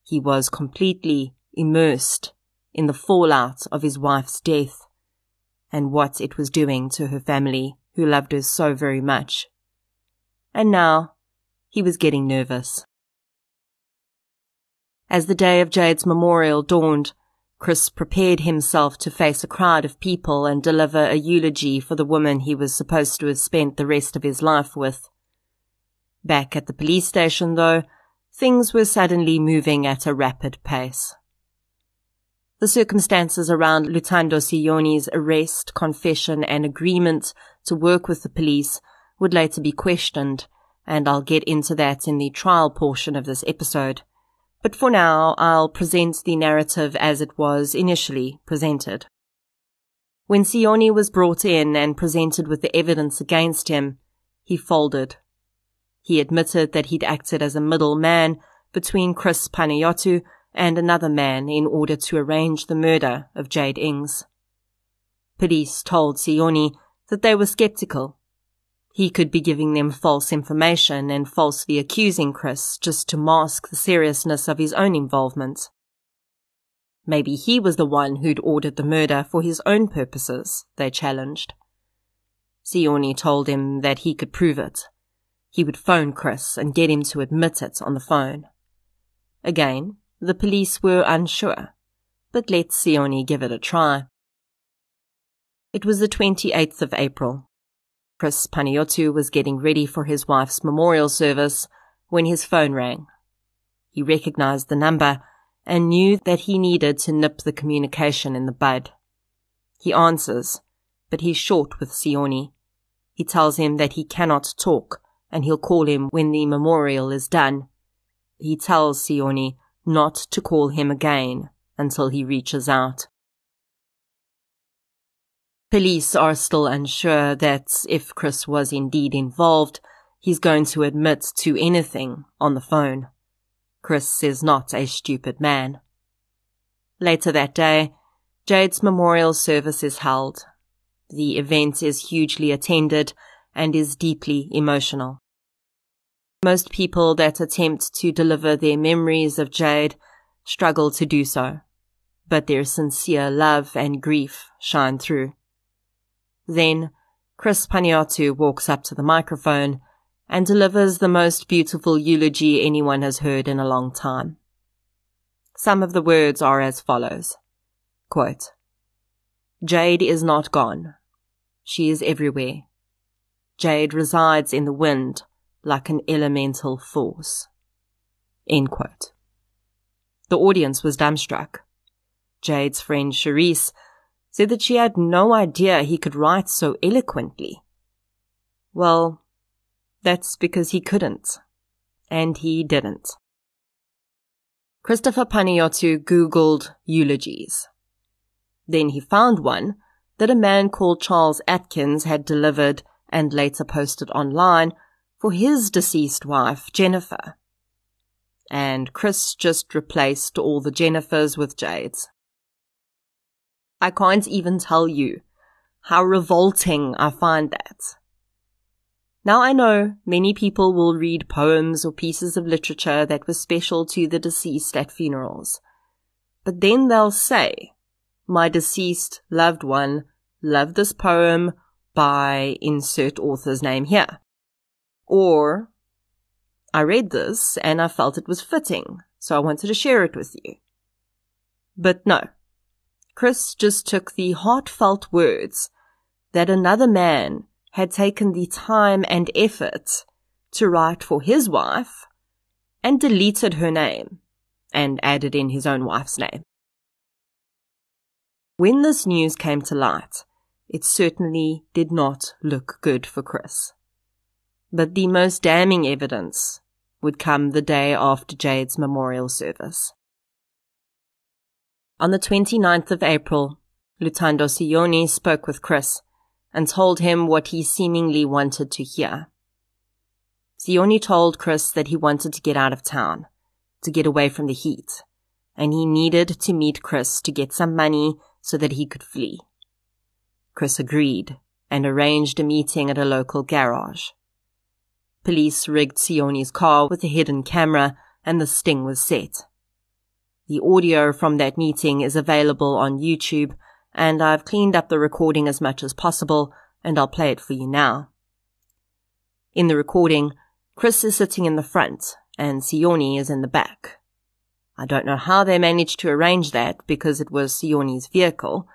He was completely immersed in the fallout of his wife's death, and what it was doing to her family who loved her so very much. And now he was getting nervous. As the day of Jade's memorial dawned, Chris prepared himself to face a crowd of people and deliver a eulogy for the woman he was supposed to have spent the rest of his life with. Back at the police station, though, things were suddenly moving at a rapid pace. The circumstances around Lutando Sioni's arrest, confession, and agreement to work with the police would later be questioned, and I'll get into that in the trial portion of this episode. But for now, I'll present the narrative as it was initially presented. When Sioni was brought in and presented with the evidence against him, he folded. He admitted that he'd acted as a middleman between Chris Panayiotou and another man in order to arrange the murder of Jade Ings. Police told Sioni that they were skeptical he could be giving them false information and falsely accusing Chris just to mask the seriousness of his own involvement. Maybe he was the one who'd ordered the murder for his own purposes, they challenged. Sioni told him that he could prove it. He would phone Chris and get him to admit it on the phone. Again, the police were unsure, but let Sioni give it a try. It was the 28th of April, Chris Panayiotou was getting ready for his wife's memorial service when his phone rang. He recognized the number and knew that he needed to nip the communication in the bud. He answers, but he's short with Sioni. He tells him that he cannot talk and he'll call him when the memorial is done. He tells Sioni not to call him again until he reaches out. Police are still unsure that if Chris was indeed involved, he's going to admit to anything on the phone. Chris is not a stupid man. Later that day, Jade's memorial service is held. The event is hugely attended and is deeply emotional. Most people that attempt to deliver their memories of Jade struggle to do so, but their sincere love and grief shine through. Then, Chris Panayiotou walks up to the microphone and delivers the most beautiful eulogy anyone has heard in a long time. Some of the words are as follows. Quote, Jade is not gone. She is everywhere. Jade resides in the wind like an elemental force. End quote. The audience was dumbstruck. Jade's friend Charisse said that she had no idea he could write so eloquently. Well, that's because he couldn't. And he didn't. Christopher Panayiotou Googled eulogies. Then he found one that a man called Charles Atkins had delivered and later posted online for his deceased wife, Jennifer. And Chris just replaced all the Jennifers with Jades. I can't even tell you how revolting I find that. Now I know many people will read poems or pieces of literature that were special to the deceased at funerals. But then they'll say, my deceased loved one loved this poem by insert author's name here. Or, I read this and I felt it was fitting, so I wanted to share it with you. But no, Chris just took the heartfelt words that another man had taken the time and effort to write for his wife and deleted her name and added in his own wife's name. When this news came to light, it certainly did not look good for Chris. But the most damning evidence would come the day after Jade's memorial service. On the 29th of April, Lutando Sioni spoke with Chris and told him what he seemingly wanted to hear. Sioni told Chris that he wanted to get out of town, to get away from the heat, and he needed to meet Chris to get some money so that he could flee. Chris agreed and arranged a meeting at a local garage. Police rigged Sioni's car with a hidden camera and the sting was set. The audio from that meeting is available on YouTube, and I've cleaned up the recording as much as possible, and I'll play it for you now. In the recording, Chris is sitting in the front, and Sioni is in the back. I don't know how they managed to arrange that because it was Sioni's vehicle,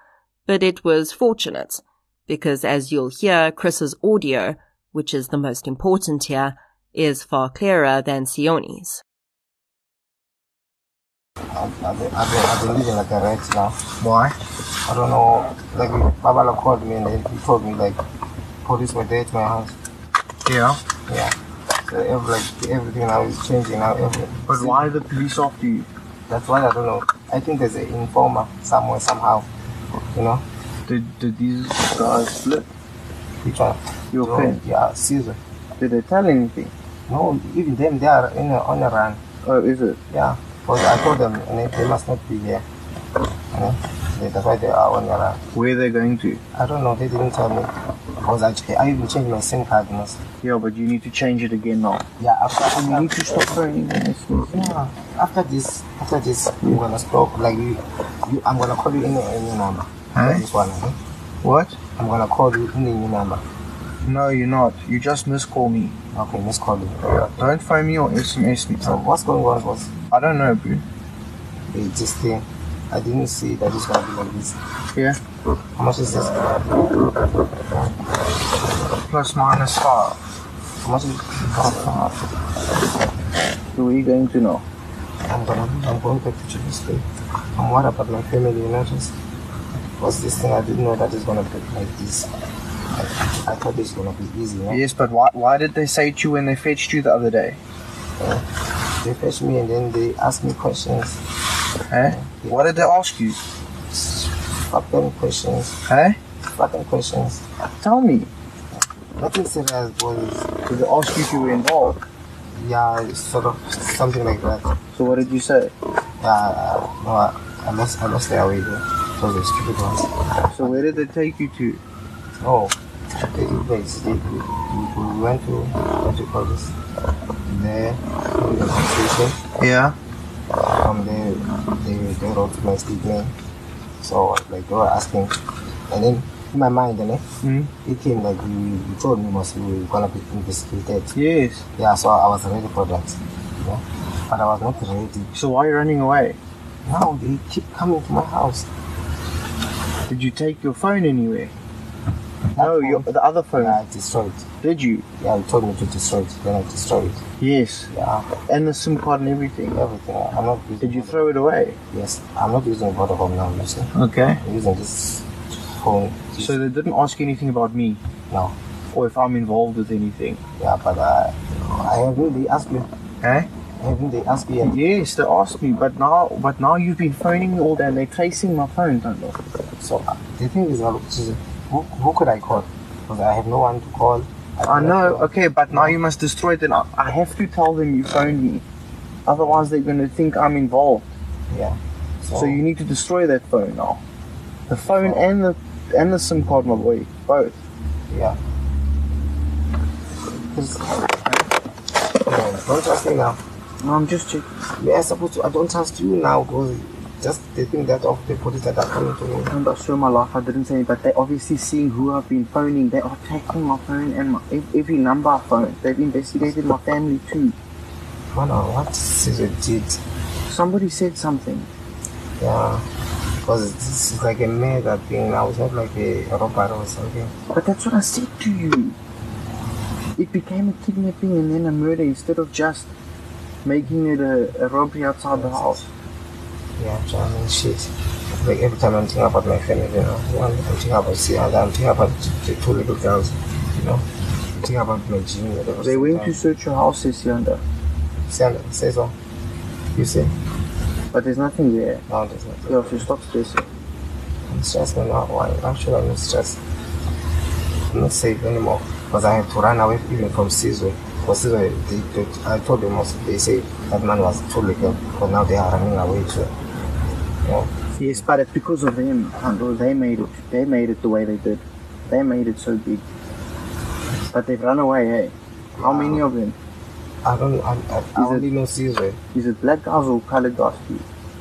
but it was fortunate because as you'll hear, Chris's audio, which is the most important here, is far clearer than Sioni's. I've, been, I've, been, I've been living like a rat now. Why? I don't know. Like Babala called me and then he told me like police were there at my house. Yeah. Yeah. So every, like everything now is changing now. Every, But why the police after you? That's why I don't know. I think there's an informer somewhere somehow. You know. Did, did these guys flip? Which one? Your So, friend? Yeah, Caesar. Did they tell anything? No, even them they are in a, on a run. Oh, is it? Yeah. Because I told them and they, must not be here. You know? That's why they are on run. Where they going to? I don't know. They didn't tell me. Because I, I even changed my SIM card. Must. Yeah, but you need to change it again now. Yeah. After, You need to stop them. Yeah. After this, after this, I'm gonna stop. Like you, you I'm gonna call you in a, in a number. Huh? This one. eh? What? I'm gonna call you in a new number. No, you're not. You just miscall me. Okay, let's call you. Don't phone me or SMS me. So what's going on was I don't know, bro. eh, this thing. I didn't see that it's gonna be like this. Yeah. How much is this? Plus minus five. How much is Five, five. So where are you going to now? I'm gonna I'm going back to Children's Day. I'm worried about my family, you know just because this thing I didn't know that it's gonna be like this. I, I thought it's gonna be easy? Yes, but why, why did they say to you when they fetched you the other day? They fetched me and then they asked me questions. Huh? What did they ask you? Fucking questions. Huh? Fucking questions. Tell me. Nothing serious, boys. Did they ask you if you were involved? Yeah, it's sort of something like that. So what did you say? Yeah, uh, no, I, I lost I lost their way there. Those are stupid ones. So where did they take you to? Oh, wait, they, we, we we went to what you call this? There, the station. Yeah. Um, they they they wrote my statement. So like they were asking, and then in my mind, then Mm. it came like you, you told me must we gonna be investigated. Yes. Yeah, so I was ready for that. Yeah, but I was not ready. So why are you running away? Now they keep coming to my house. Did you take your phone anywhere? No, your, the other phone. I destroyed. Did you? Yeah, you told me to destroy it. Then I destroyed it. Yes. Yeah, And the SIM card and everything. everything. I'm not using. Did you throw it away? Yes, I'm not using Vodafone now. See, Okay. I'm using this phone. So they didn't ask anything about me no, or if I'm involved with anything. yeah, but uh, I haven't. They asked me. Eh? Haven't they asked you? yet? Yes, they asked me, but now, but now you've been phoning me all day and they're tracing my phone, don't they? So uh, the thing is, uh, who, who could I call? Because I have no one to call. I don't know, have- okay, but now you must destroy it. And I, I have to tell them you phoned me, otherwise they're gonna think I'm involved. Yeah. So you need to destroy that phone now, the phone oh. and the and the SIM card, my boy, both. Yeah, don't trust me now. No, I'm just checking. We are supposed to. I don't trust you now because just the thing that of the police that are coming to me. And I swear my life I didn't say it, but they're obviously seeing who I've been phoning. They are tracking my phone and my, every number I phone. They've investigated my family too. Man, uh, what Caesar did? Somebody said something. Yeah. Because this is like a murder thing now. It's not like a robbery or something. But that's what I said to you. It became a kidnapping and then a murder instead of just making it a, a robbery outside the house. Yeah, I mean, shit. Like every time I'm thinking about my family, you know, one, I'm thinking about Sianda, I'm thinking about the two little girls, you know. I'm thinking about my whatever. They went to search your house, says Yanda, Sianda, say so. You see? but there's nothing there. No, there's not. Yeah, so stop stressing. I'm stressed now. Why? Actually, I'm not stressed. I'm not safe anymore because I have to run away even from Caesar. Because Caesar, they, they, I told them also, they say that man was too little, but now they are running away too. Yes, but it's because of them. They made it. They made it the way they did. They made it so big. But they've run away, hey? How many of them? I don't. I, I, I it- only know Caesar. Is it black guys or colored guys?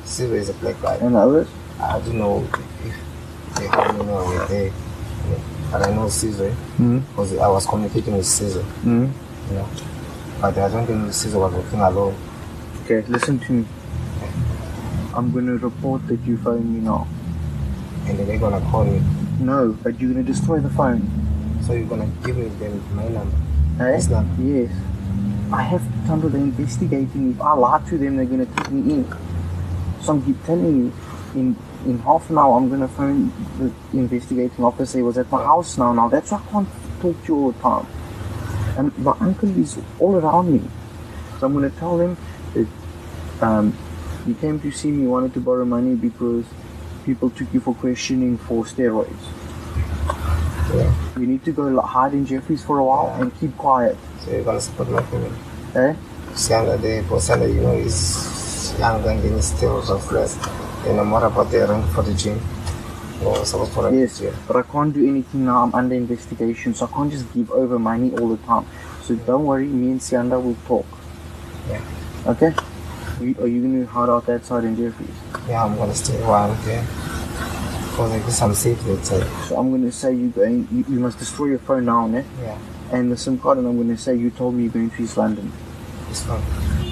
Caesar is a black guy. And the others? I don't know if exactly how many were there. But I know Caesar because I was communicating with Caesar, Mm. you know. But I don't think Caesar was working alone. Okay, listen to me. I'm gonna report that you phoned me now. And then they're gonna call me. No, but you're gonna destroy the phone. So you're gonna give me them my number. Hey? This number. Yes. I have to handle the investigating. If I lie to them, they're gonna take me in. So I'm keep telling you, in in half an hour, I'm gonna phone the investigating officer. He was at my house now. Now that's why I can't talk to you all the time. And my uncle is all around me. So I'm gonna tell them that um, you came to see me, wanted to borrow money because people took you for questioning for steroids. Yeah. You need to go hide in Jeffreys for a while and keep quiet. So you're gonna support my family. Eh? The for Sandra, you know, is young and then still so fresh. You know more about the rent for the gym. Or for Yes, yeah. but I can't do anything now. I'm under investigation, so I can't just give over money all the time. So don't worry, me and Sianda will talk. Yeah. Okay? Are you going to hide out that side in Jeffreys? Yeah, I'm gonna stay one, okay? Because I guess I'm safe side. So I'm going to say you going. You, you must destroy your phone now, ne? Yeah, And the SIM card, and I'm going to say you told me you're going to East London. it's fine.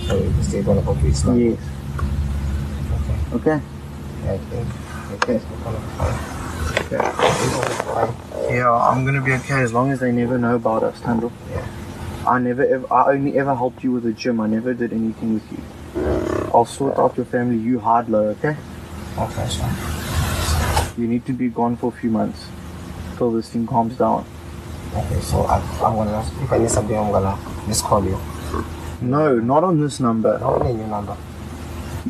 So you stay gonna go to Islam. Yes. Okay. Okay. Yeah, I think. Okay. It's gonna be fine. Okay. It's gonna be fine. Yeah, I'm going to be okay as long as they never know about us, Tando. Yeah. I never ever. I only ever helped you with the gym. I never did anything with you. I'll sort out your family. You hard low, okay? Okay, sure. You need to be gone for a few months till this thing calms down. Okay, so I, I'm gonna, if I need something, I'm gonna just call you. No, not on this number. Not only your number.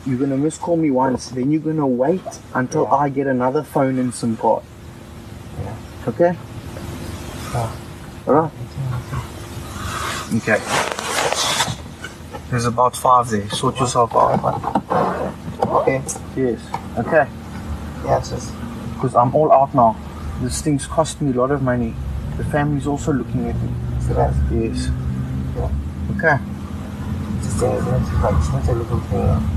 You're gonna miss call me once, then you're gonna wait until Yeah. I get another phone and SIM card. Yeah. Okay? Yeah. Alright? Okay. There's about five there. Sort yourself out. Okay. Yes. Okay. Sis. Because I'm all out now. This thing's cost me a lot of money. The family's also looking at me. So Yes. Yeah. Okay. this thing is not like it's not a little thing.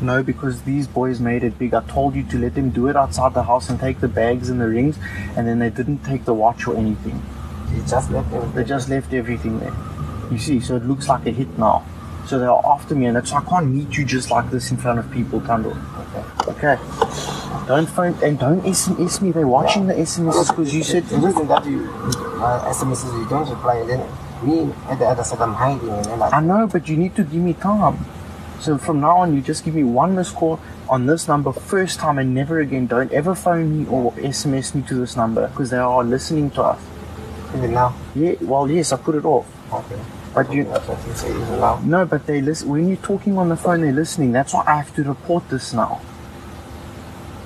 No, because these boys made it big. I told you to let them do it outside the house and take the bags and the rings, and then they didn't take the watch or anything. You just left everything. They just left everything there. You see, so it looks like a hit now. So they are after me, and that's I can't meet you just like this in front of people, Tando. Okay. Okay. Don't phone and don't SMS me. They're watching the SMSs because you said the reason that you uh, SMSs you don't reply, and then me at the other side I'm hiding, and then like I know, but you need to give me time. So from now on, you just give me one missed call on this number first time and never again. Don't ever phone me or SMS me to this number because they are listening to us. even now. Yeah, well, yes, I put it off. Okay. But you, no, but they listen. When you're talking on the phone, they're listening. That's why I have to report this now.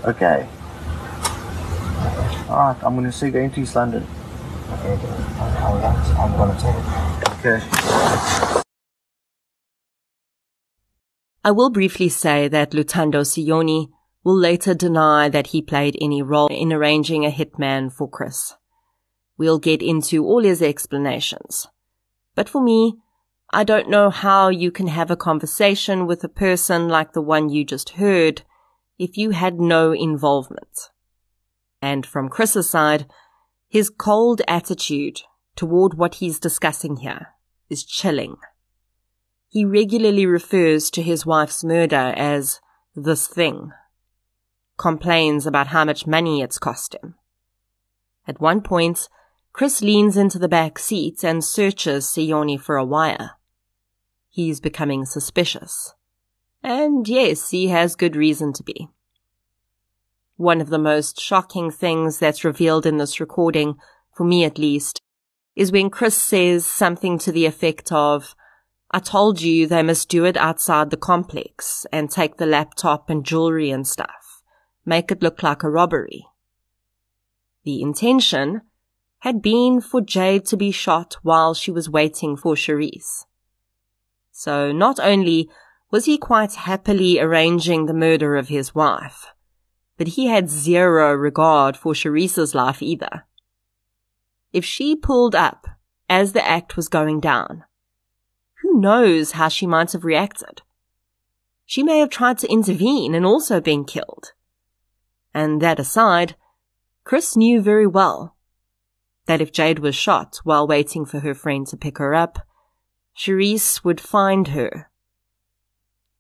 Okay. All right, I'm gonna say going to East London. Gonna you. Okay. I will briefly say that Lutando Sioni will later deny that he played any role in arranging a hitman for Chris. We'll get into all his explanations. But for me, I don't know how you can have a conversation with a person like the one you just heard if you had no involvement. And from Chris's side, his cold attitude toward what he's discussing here is chilling. He regularly refers to his wife's murder as this thing, complains about how much money it's cost him. At one point, Chris leans into the back seat and searches Sioni for a wire. He's becoming suspicious. And yes, he has good reason to be. One of the most shocking things that's revealed in this recording, for me at least, is when Chris says something to the effect of, I told you they must do it outside the complex and take the laptop and jewelry and stuff. Make it look like a robbery. The intention had been for Jade to be shot while she was waiting for Cherise. So not only was he quite happily arranging the murder of his wife, but he had zero regard for Cherise's life either. If she pulled up as the act was going down, who knows how she might have reacted? She may have tried to intervene and also been killed. And that aside, Chris knew very well that if Jade was shot while waiting for her friend to pick her up, Cherise would find her.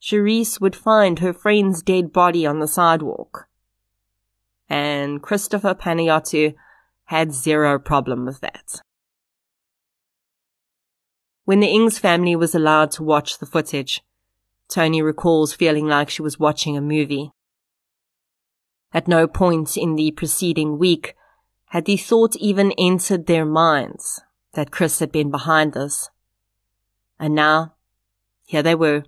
Cherise would find her friend's dead body on the sidewalk. And Christopher Panayiotou had zero problem with that. When the Ings family was allowed to watch the footage, Toni recalls feeling like she was watching a movie. At no point in the preceding week had the thought even entered their minds that Chris had been behind this. And now, here they were,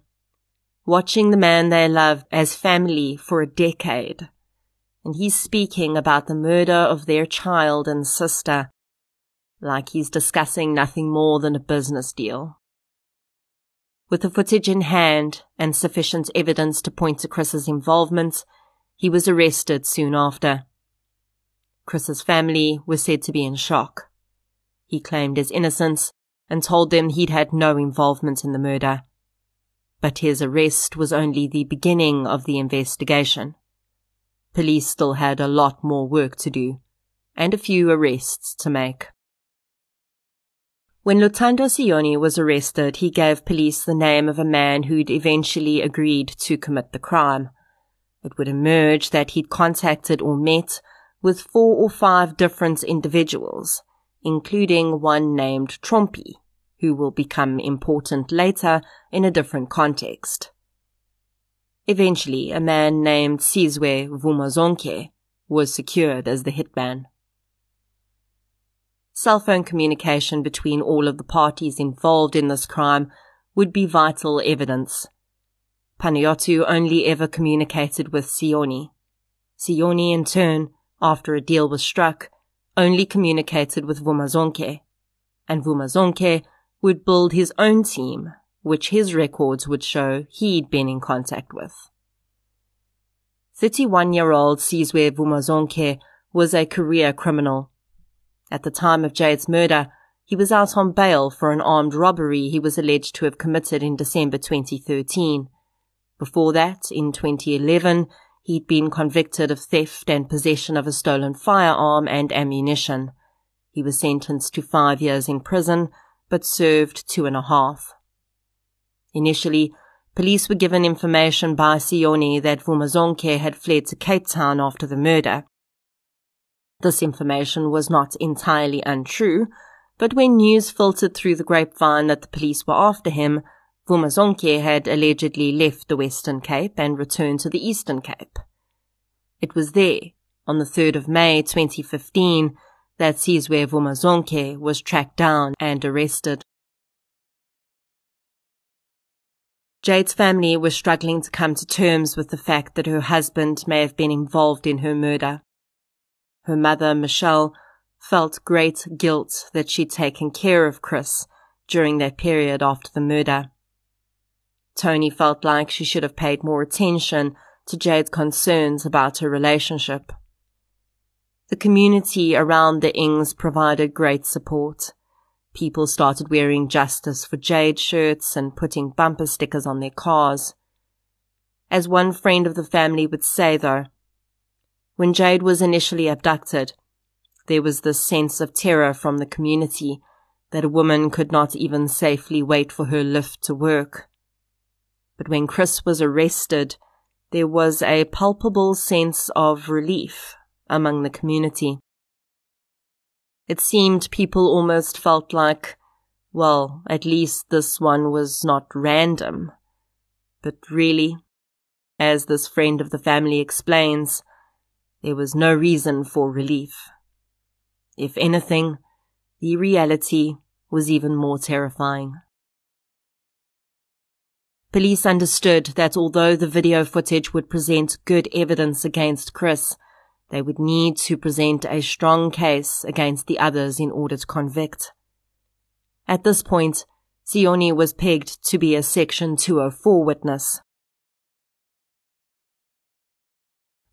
watching the man they loved as family for a decade. And he's speaking about the murder of their child and sister like he's discussing nothing more than a business deal. With the footage in hand and sufficient evidence to point to Chris's involvement, he was arrested soon after. Chris's family was said to be in shock. He claimed his innocence and told them he'd had no involvement in the murder. But his arrest was only the beginning of the investigation. Police still had a lot more work to do and a few arrests to make. When Luthando Sioni was arrested, he gave police the name of a man who'd eventually agreed to commit the crime. It would emerge that he'd contacted or met with four or five different individuals, including one named Trumpy, who will become important later in a different context. Eventually, a man named Sizwe Vumazonke was secured as the hitman. Cell phone communication between all of the parties involved in this crime would be vital evidence. Panayiotou only ever communicated with Sioni. Sioni, in turn, after a deal was struck, only communicated with Vumazonke. And Vumazonke would build his own team, which his records would show he'd been in contact with. 31-year-old Sizwe Vumazonke was a career criminal at the time of Jade's murder, he was out on bail for an armed robbery he was alleged to have committed in December 2013. Before that, in 2011, he'd been convicted of theft and possession of a stolen firearm and ammunition. He was sentenced to five years in prison, but served two and a half. Initially, police were given information by Sioni that Vumazonke had fled to Cape Town after the murder. This information was not entirely untrue, but when news filtered through the grapevine that the police were after him, Vumazonke had allegedly left the Western Cape and returned to the Eastern Cape. It was there, on the 3rd of May 2015, that Sizwe Vumazonke was tracked down and arrested. Jade's family was struggling to come to terms with the fact that her husband may have been involved in her murder. Her mother, Michelle, felt great guilt that she'd taken care of Chris during that period after the murder. Toni felt like she should have paid more attention to Jade's concerns about her relationship. The community around the Ings provided great support. People started wearing Justice for Jade shirts and putting bumper stickers on their cars. As one friend of the family would say, though, when Jade was initially abducted, there was this sense of terror from the community that a woman could not even safely wait for her lift to work. But when Chris was arrested, there was a palpable sense of relief among the community. It seemed people almost felt like, well, at least this one was not random. But really, as this friend of the family explains, there was no reason for relief. If anything, the reality was even more terrifying. Police understood that although the video footage would present good evidence against Chris, they would need to present a strong case against the others in order to convict. At this point, Sioni was pegged to be a Section 204 witness.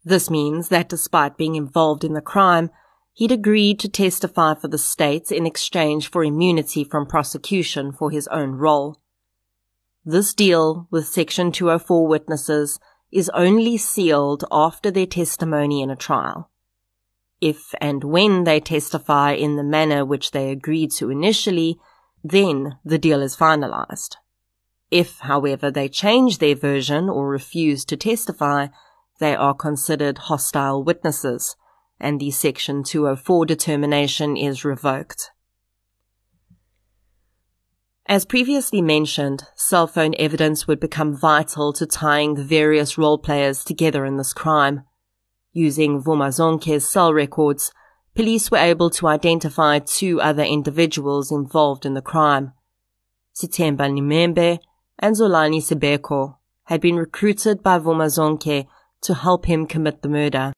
This means that despite being involved in the crime, he'd agreed to testify for the state in exchange for immunity from prosecution for his own role. This deal with Section 204 witnesses is only sealed after their testimony in a trial. If and when they testify in the manner which they agreed to initially, then the deal is finalized. If, however, they change their version or refuse to testify, they are considered hostile witnesses, and the Section 204 determination is revoked. As previously mentioned, cell phone evidence would become vital to tying the various role players together in this crime. Using Vumazonke's cell records, police were able to identify two other individuals involved in the crime. Sitemba Nemembe and Zolani Sibeko had been recruited by Vumazonke to help him commit the murder.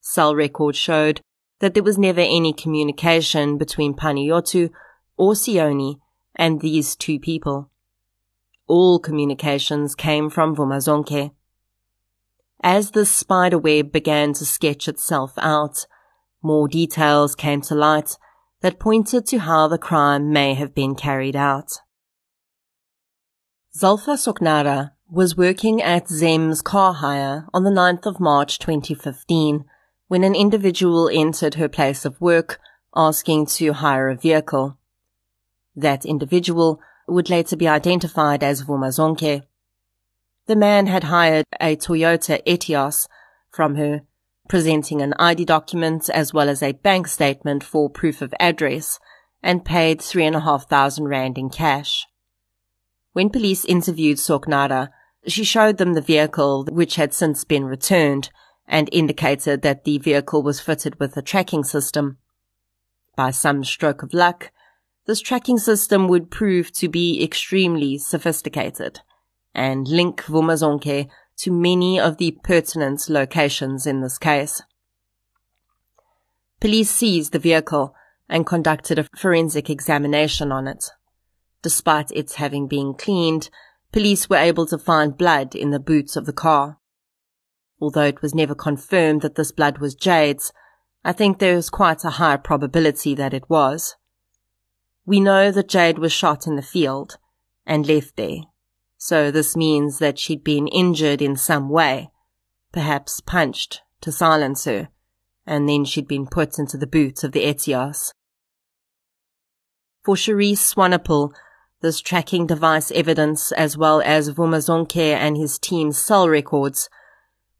Cell records showed that there was never any communication between Panayiotou or Sioni and these two people. All communications came from Vumazonke. As the spider web began to sketch itself out, more details came to light that pointed to how the crime may have been carried out. Zulfa Soknara was working at Zem's car hire on the 9th of March 2015 when an individual entered her place of work asking to hire a vehicle. That individual would later be identified as Vumazonke. The man had hired a Toyota Etios from her, presenting an ID document as well as a bank statement for proof of address, and paid three and a half thousand rand in cash. When police interviewed Soknara, she showed them the vehicle which had since been returned and indicated that the vehicle was fitted with a tracking system. By some stroke of luck, this tracking system would prove to be extremely sophisticated and link Vumazonke to many of the pertinent locations in this case. Police seized the vehicle and conducted a forensic examination on it. Despite its having been cleaned, police were able to find blood in the boots of the car. Although it was never confirmed that this blood was Jade's, I think there is quite a high probability that it was. We know that Jade was shot in the field and left there. So this means that she'd been injured in some way, perhaps punched to silence her, and then she'd been put into the boot of the Etios. For Cherise Swanepoel, this tracking device evidence, as well as Vumazonke and his team's cell records,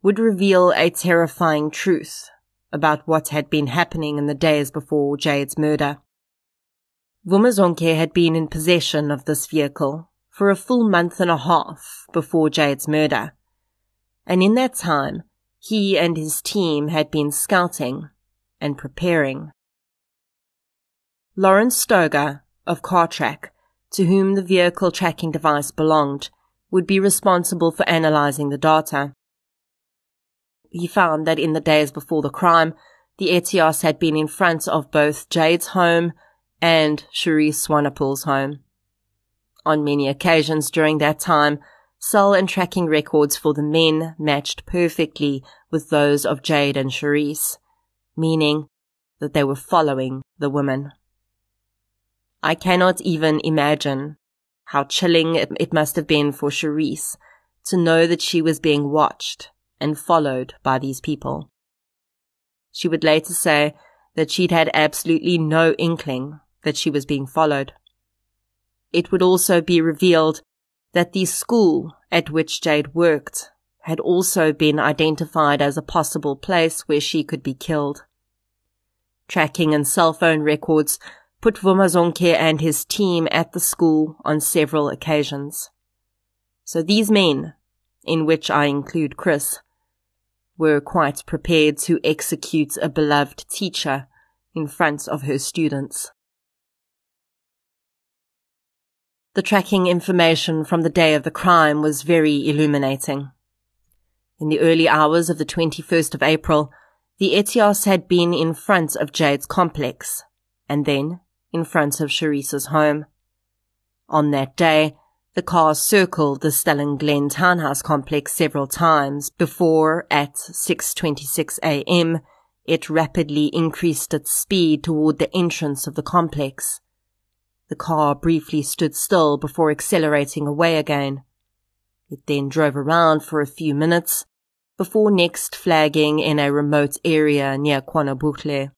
would reveal a terrifying truth about what had been happening in the days before Jade's murder. Vumazonke had been in possession of this vehicle for a full month and a half before Jade's murder. And in that time, he and his team had been scouting and preparing. Lawrence Stoger of CarTrack, to whom the vehicle tracking device belonged, would be responsible for analyzing the data. He found that in the days before the crime, the Etios had been in front of both Jade's home and Cherise Swanepoel's home. On many occasions during that time, cell and tracking records for the men matched perfectly with those of Jade and Cherise, meaning that they were following the women. I cannot even imagine how chilling it, it must have been for Cherise to know that she was being watched and followed by these people. She would later say that she'd had absolutely no inkling that she was being followed. It would also be revealed that the school at which Jade worked had also been identified as a possible place where she could be killed. Tracking and cell phone records put Vumazonke and his team at the school on several occasions. So these men, in which I include Chris, were quite prepared to execute a beloved teacher in front of her students. The tracking information from the day of the crime was very illuminating. In the early hours of the 21st of April, the Etios had been in front of Jade's complex, and then in front of Cherise's home. On that day, the car circled the Stellan Glen townhouse complex several times before, at 6.26 a.m., it rapidly increased its speed toward the entrance of the complex. The car briefly stood still before accelerating away again. It then drove around for a few minutes before next flagging in a remote area near KwaNobuhle.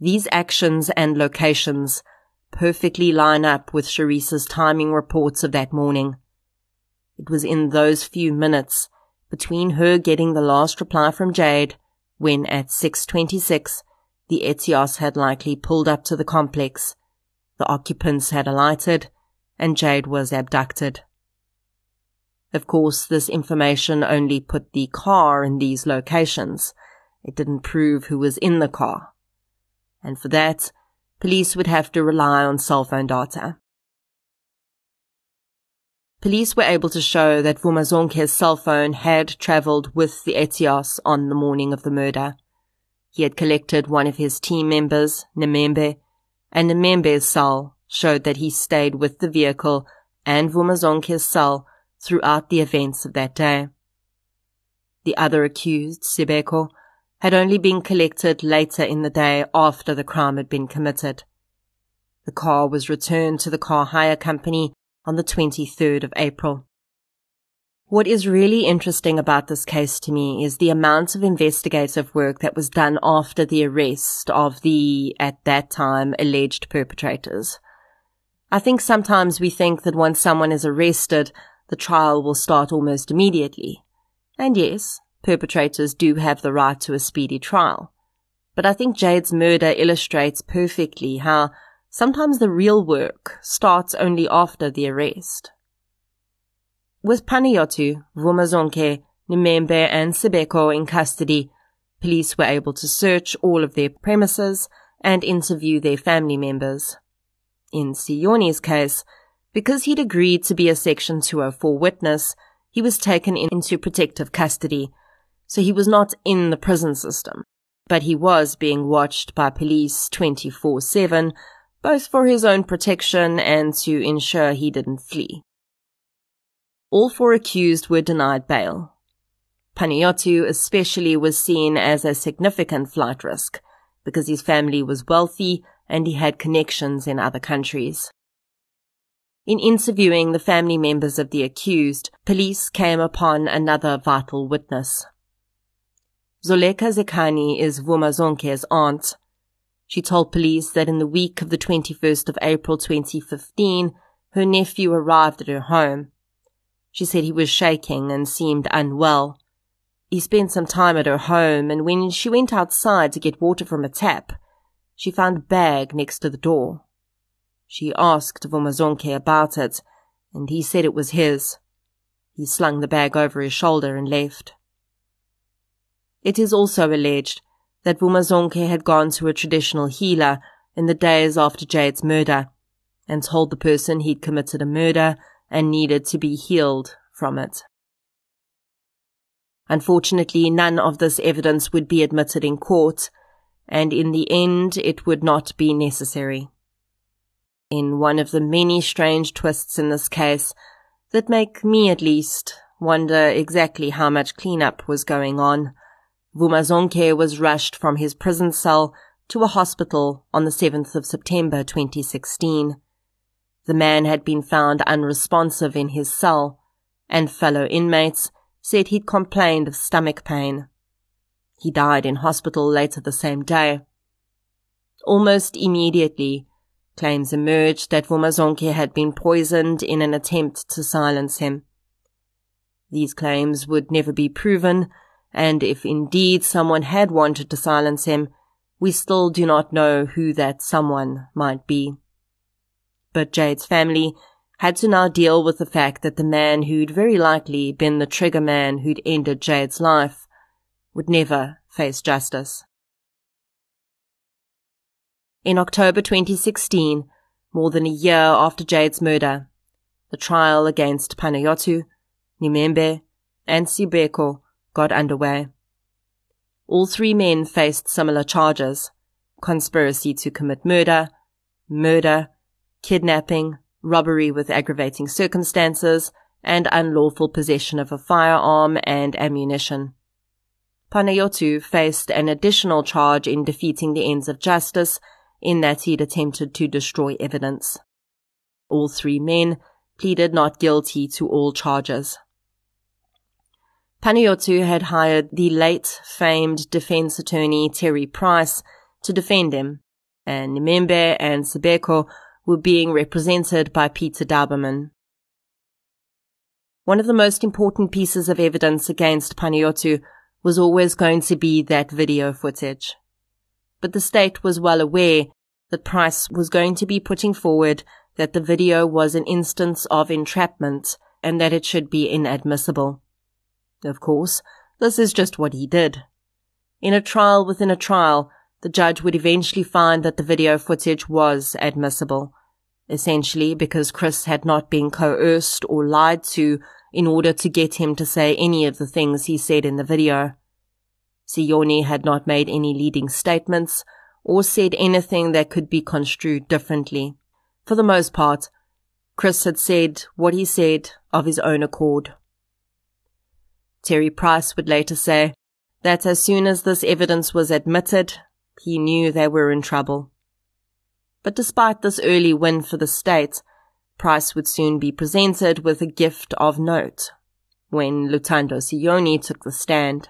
These actions and locations perfectly line up with Cherise's timing reports of that morning. It was in those few minutes between her getting the last reply from Jade when at 6.26 the Etios had likely pulled up to the complex, the occupants had alighted, and Jade was abducted. Of course, this information only put the car in these locations. It didn't prove who was in the car. And for that, police would have to rely on cell phone data. Police were able to show that Vumazonke's cell phone had travelled with the Etios on the morning of the murder. He had collected one of his team members, Nemembe, and Nemembe's cell showed that he stayed with the vehicle and Vumazonke's cell throughout the events of that day. The other accused, Sibeko, had only been collected later in the day after the crime had been committed. The car was returned to the car hire company on the 23rd of April. What is really interesting about this case to me is the amount of investigative work that was done after the arrest of the, at that time, alleged perpetrators. I think sometimes we think that once someone is arrested, the trial will start almost immediately. And yes, perpetrators do have the right to a speedy trial. But I think Jade's murder illustrates perfectly how sometimes the real work starts only after the arrest. With Panayiotou, Vumazonke, Nemembe and Sibeko in custody, police were able to search all of their premises and interview their family members. In Sioni's case, because he'd agreed to be a Section 204 witness, he was taken into protective custody, so he was not in the prison system, but he was being watched by police 24-7, both for his own protection and to ensure he didn't flee. All four accused were denied bail. Panayiotou especially was seen as a significant flight risk because his family was wealthy and he had connections in other countries. In interviewing the family members of the accused, police came upon another vital witness. Zoleka Zekani is Vumazonke's aunt. She told police that in the week of the 21st of April 2015, her nephew arrived at her home. She said he was shaking and seemed unwell. He spent some time at her home, and when she went outside to get water from a tap, she found a bag next to the door. She asked Vumazonke about it, and he said it was his. He slung the bag over his shoulder and left. It is also alleged that Vumazonke had gone to a traditional healer in the days after Jade's murder and told the person he'd committed a murder and needed to be healed from it. Unfortunately, none of this evidence would be admitted in court, and in the end it would not be necessary in one of the many strange twists in this case that make me at least wonder exactly how much cleanup was going on. Vumazonke was rushed from his prison cell to a hospital on the 7th of September 2016. The man had been found unresponsive in his cell, and fellow inmates said he'd complained of stomach pain. He died in hospital later the same day. Almost immediately, Claims emerged that Vumazonke had been poisoned in an attempt to silence him. These claims would never be proven, and if indeed someone had wanted to silence him, we still do not know who that someone might be. But Jade's family had to now deal with the fact that the man who'd very likely been the trigger man who'd ended Jade's life would never face justice. In October 2016, more than a year after Jade's murder, the trial against Panayiotou, Nemembe, and Sibeko got underway. All three men faced similar charges conspiracy to commit murder, murder, kidnapping, robbery with aggravating circumstances, and unlawful possession of a firearm and ammunition. Panayiotou faced an additional charge in defeating the ends of justice in that he'd attempted to destroy evidence. All three men pleaded not guilty to all charges. Panayiotou had hired the late famed defense attorney Terry Price to defend him, and Nemembe and Sibeko were being represented by Peter Dauberman. One of the most important pieces of evidence against Panayiotou was always going to be that video footage. But the state was well aware that Price was going to be putting forward that the video was an instance of entrapment and that it should be inadmissible. Of course, this is just what he did. In a trial within a trial, the judge would eventually find that the video footage was admissible, essentially because Chris had not been coerced or lied to in order to get him to say any of the things he said in the video. Sioni had not made any leading statements or said anything that could be construed differently. For the most part, Chris had said what he said of his own accord. Terry Price would later say that as soon as this evidence was admitted, he knew they were in trouble. But despite this early win for the state, Price would soon be presented with a gift of note when Luthando Sioni took the stand.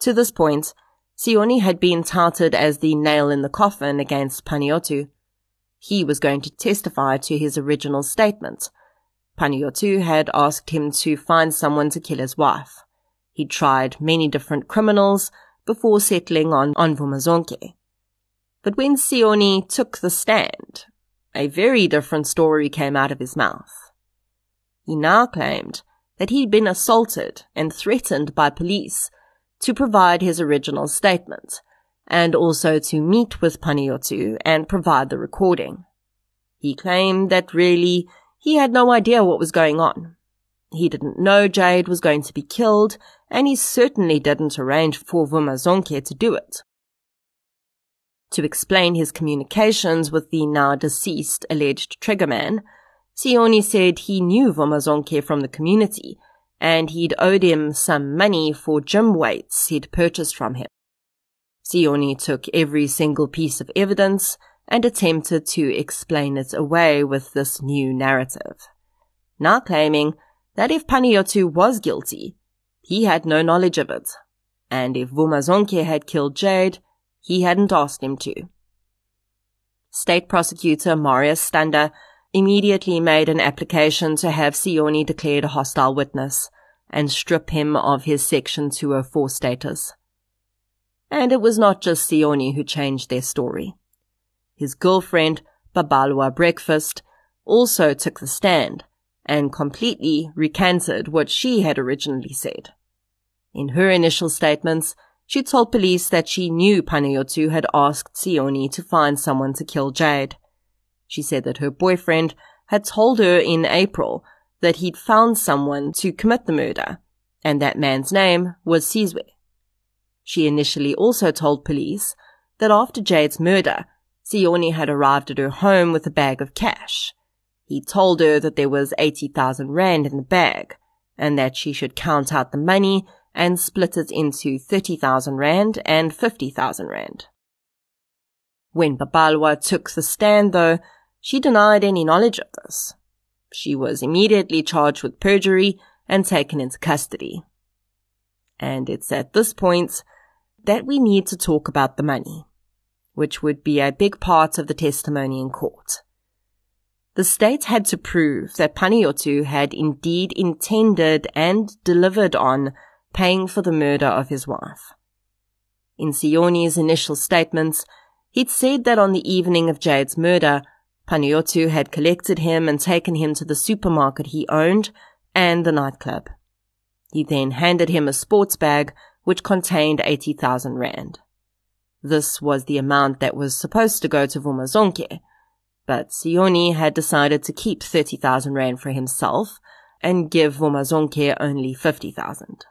To this point, Sioni had been touted as the nail in the coffin against Panayiotou. He was going to testify to his original statement. Panayiotou had asked him to find someone to kill his wife. He'd tried many different criminals before settling on, on Vumazonke. But when Sioni took the stand, a very different story came out of his mouth. He now claimed that he'd been assaulted and threatened by police to provide his original statement, and also to meet with Panayiotou and provide the recording. He claimed that really he had no idea what was going on. He didn't know Jade was going to be killed, and he certainly didn't arrange for Vumazonke to do it to explain his communications with the now deceased alleged triggerman, Sioni said he knew Vumazonke from the community and he'd owed him some money for gym weights he'd purchased from him. Sioni took every single piece of evidence and attempted to explain it away with this new narrative, now claiming that if Panayiotou was guilty, he had no knowledge of it, and if Vumazonke had killed Jade, he hadn't asked him to. State prosecutor Marius Stander immediately made an application to have Sioni declared a hostile witness and strip him of his Section 204 status. And it was not just Sioni who changed their story. His girlfriend, Babalwa Breakfast, also took the stand and completely recanted what she had originally said. In her initial statements, she told police that she knew Panayiotou had asked Sioni to find someone to kill Jade. She said that her boyfriend had told her in April that he'd found someone to commit the murder, and that man's name was Sizwe. She initially also told police that after Jade's murder, Sioni had arrived at her home with a bag of cash. He told her that there was 80,000 rand in the bag, and that she should count out the money and split it into 30,000 Rand and 50,000 Rand. When Babalwa took the stand, though, she denied any knowledge of this. She was immediately charged with perjury and taken into custody. And it's at this point that we need to talk about the money, which would be a big part of the testimony in court. The state had to prove that Panayiotou had indeed intended and delivered on paying for the murder of his wife. In Sioni's initial statements, he'd said that on the evening of Jade's murder, Panayiotou had collected him and taken him to the supermarket he owned and the nightclub. He then handed him a sports bag which contained 80,000 rand. This was the amount that was supposed to go to Vumazonke, but Sioni had decided to keep 30,000 rand for himself and give Vumazonke only 50,000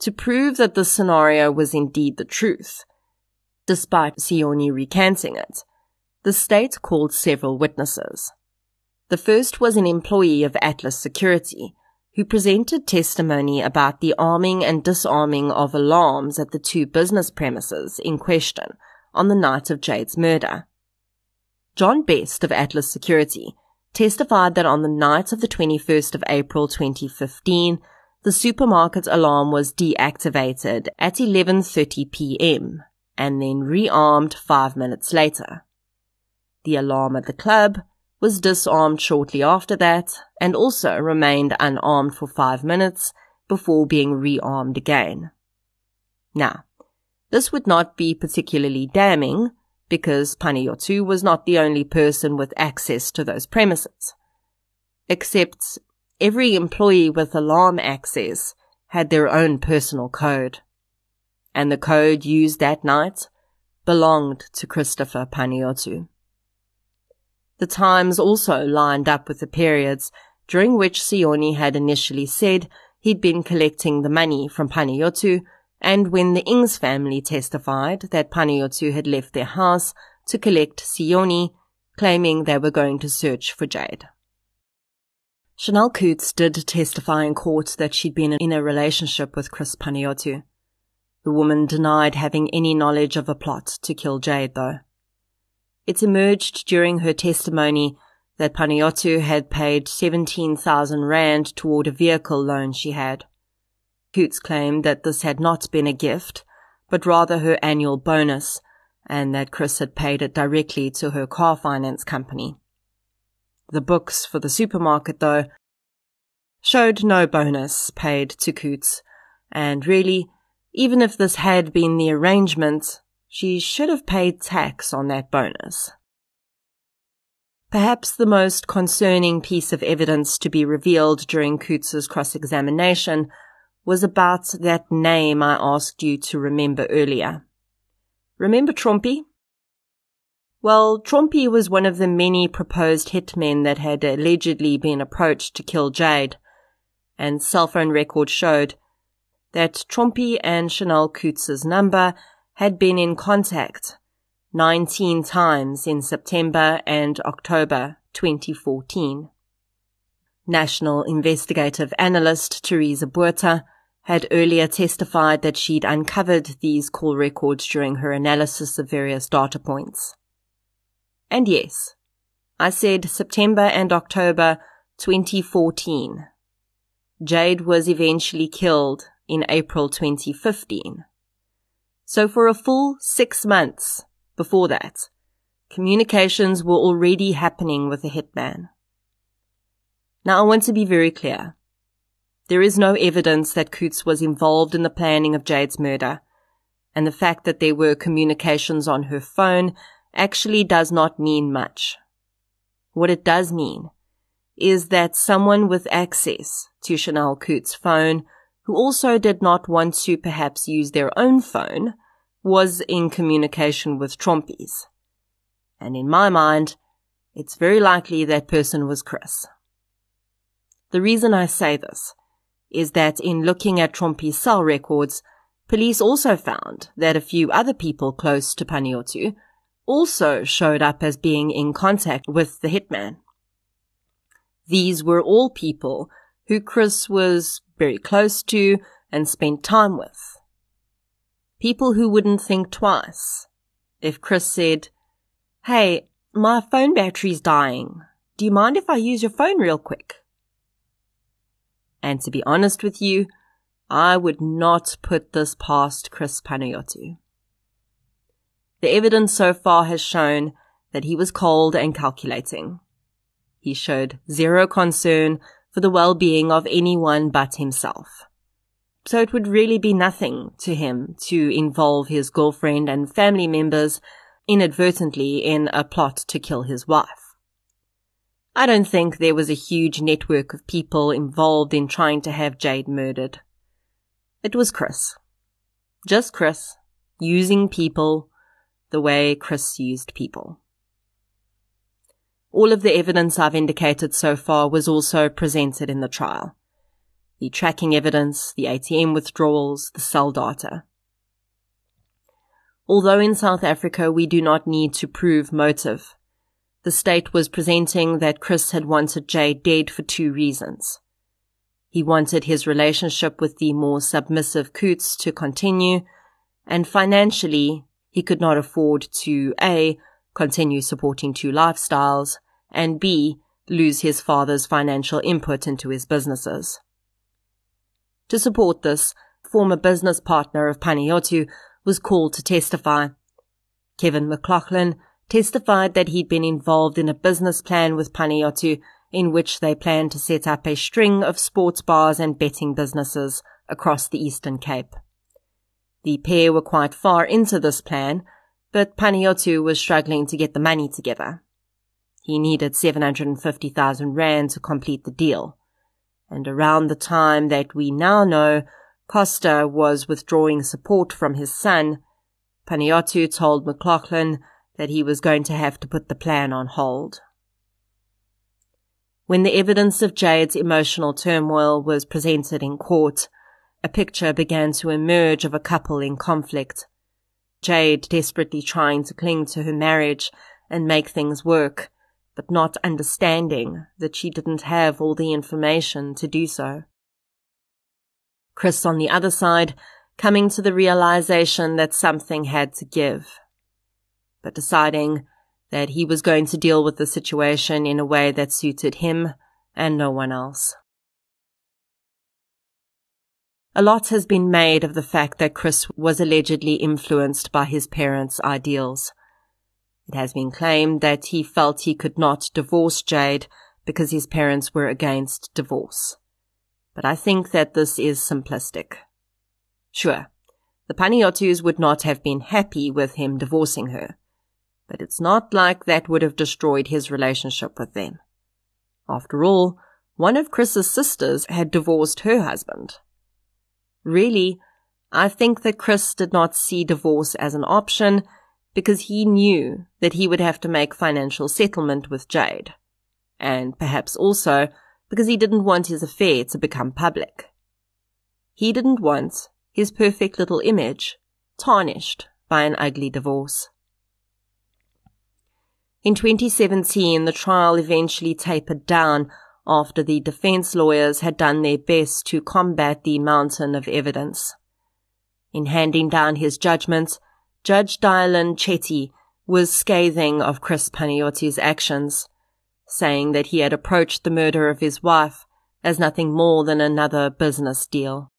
to prove that the scenario was indeed the truth. Despite Sioni recanting it, the state called several witnesses. The first was an employee of Atlas Security, who presented testimony about the arming and disarming of alarms at the two business premises in question on the night of Jade's murder. John Best of Atlas Security testified that on the night of the 21st of April 2015, The supermarket alarm was deactivated at 11:30 p.m. and then rearmed 5 minutes later. The alarm at the club was disarmed shortly after that and also remained unarmed for 5 minutes before being rearmed again. Now, this would not be particularly damning because Panayiotou was not the only person with access to those premises. Except every employee with alarm access had their own personal code. And the code used that night belonged to Christopher Panayiotou. The times also lined up with the periods during which Sioni had initially said he'd been collecting the money from Panayiotou and when the Ings family testified that Panayiotou had left their house to collect Sioni, claiming they were going to search for Jade. Chanel Coutts did testify in court that she'd been in a relationship with Chris Panayiotou. The woman denied having any knowledge of a plot to kill Jade, though. It emerged during her testimony that Panayiotou had paid 17,000 rand toward a vehicle loan she had. Coutts claimed that this had not been a gift, but rather her annual bonus, and that Chris had paid it directly to her car finance company. The books for the supermarket, though, showed no bonus paid to Coutts, and really, even if this had been the arrangement, she should have paid tax on that bonus. Perhaps the most concerning piece of evidence to be revealed during Coutts's cross-examination was about that name I asked you to remember earlier. Remember Trompy? Well, Trompy was one of the many proposed hitmen that had allegedly been approached to kill Jade, and cell phone records showed that Trompy and Chanel Coutts's number had been in contact 19 times in September and October 2014. National investigative analyst Teresa Buerta had earlier testified that she'd uncovered these call records during her analysis of various data points. And yes, I said September and October 2014. Jade was eventually killed in April 2015. So for a full six months before that, communications were already happening with the hitman. Now I want to be very clear. There is no evidence that Coutts was involved in the planning of Jade's murder, and the fact that there were communications on her phone actually does not mean much. What it does mean is that someone with access to Chanel Coutts' phone, who also did not want to perhaps use their own phone, was in communication with Trompies. And in my mind, it's very likely that person was Chris. The reason I say this is that in looking at Trompy's cell records, police also found that a few other people close to Panayiotou also showed up as being in contact with the hitman. These were all people who Chris was very close to and spent time with. People who wouldn't think twice. If Chris said, Hey, my phone battery's dying. Do you mind if I use your phone real quick? And to be honest with you, I would not put this past Chris Panayiotou. The evidence so far has shown that he was cold and calculating. He showed zero concern for the well-being of anyone but himself. So it would really be nothing to him to involve his girlfriend and family members inadvertently in a plot to kill his wife. I don't think there was a huge network of people involved in trying to have Jade murdered. It was Chris. Just Chris, using people the way Chris used people. All of the evidence I've indicated so far was also presented in the trial. The tracking evidence, the ATM withdrawals, the cell data. Although in South Africa we do not need to prove motive, the state was presenting that Chris had wanted Jay dead for two reasons. He wanted his relationship with the more submissive Coutts to continue, and financially, he could not afford to A, continue supporting two lifestyles, and B, lose his father's financial input into his businesses. To support this, former business partner of Panayiotou was called to testify. Kevin McLaughlin testified that he'd been involved in a business plan with Panayiotou in which they planned to set up a string of sports bars and betting businesses across the Eastern Cape. The pair were quite far into this plan, but Panayiotou was struggling to get the money together. He needed 750,000 rand to complete the deal. And around the time that we now know Costa was withdrawing support from his son, Panayiotou told McLaughlin that he was going to have to put the plan on hold. When the evidence of Jade's emotional turmoil was presented in court, a picture began to emerge of a couple in conflict. Jade desperately trying to cling to her marriage and make things work, but not understanding that she didn't have all the information to do so. Chris on the other side, coming to the realization that something had to give, but deciding that he was going to deal with the situation in a way that suited him and no one else. A lot has been made of the fact that Chris was allegedly influenced by his parents' ideals. It has been claimed that he felt he could not divorce Jade because his parents were against divorce. But I think that this is simplistic. Sure, the Panayiotous would not have been happy with him divorcing her, but it's not like that would have destroyed his relationship with them. After all, one of Chris's sisters had divorced her husband. Really, I think that Chris did not see divorce as an option because he knew that he would have to make financial settlement with Jade. And perhaps also because he didn't want his affair to become public. He didn't want his perfect little image tarnished by an ugly divorce. In 2017, the trial eventually tapered down after the defense lawyers had done their best to combat the mountain of evidence. In handing down his judgment, Judge Dayalin Chetty was scathing of Chris Panayiotou's actions, saying that he had approached the murder of his wife as nothing more than another business deal.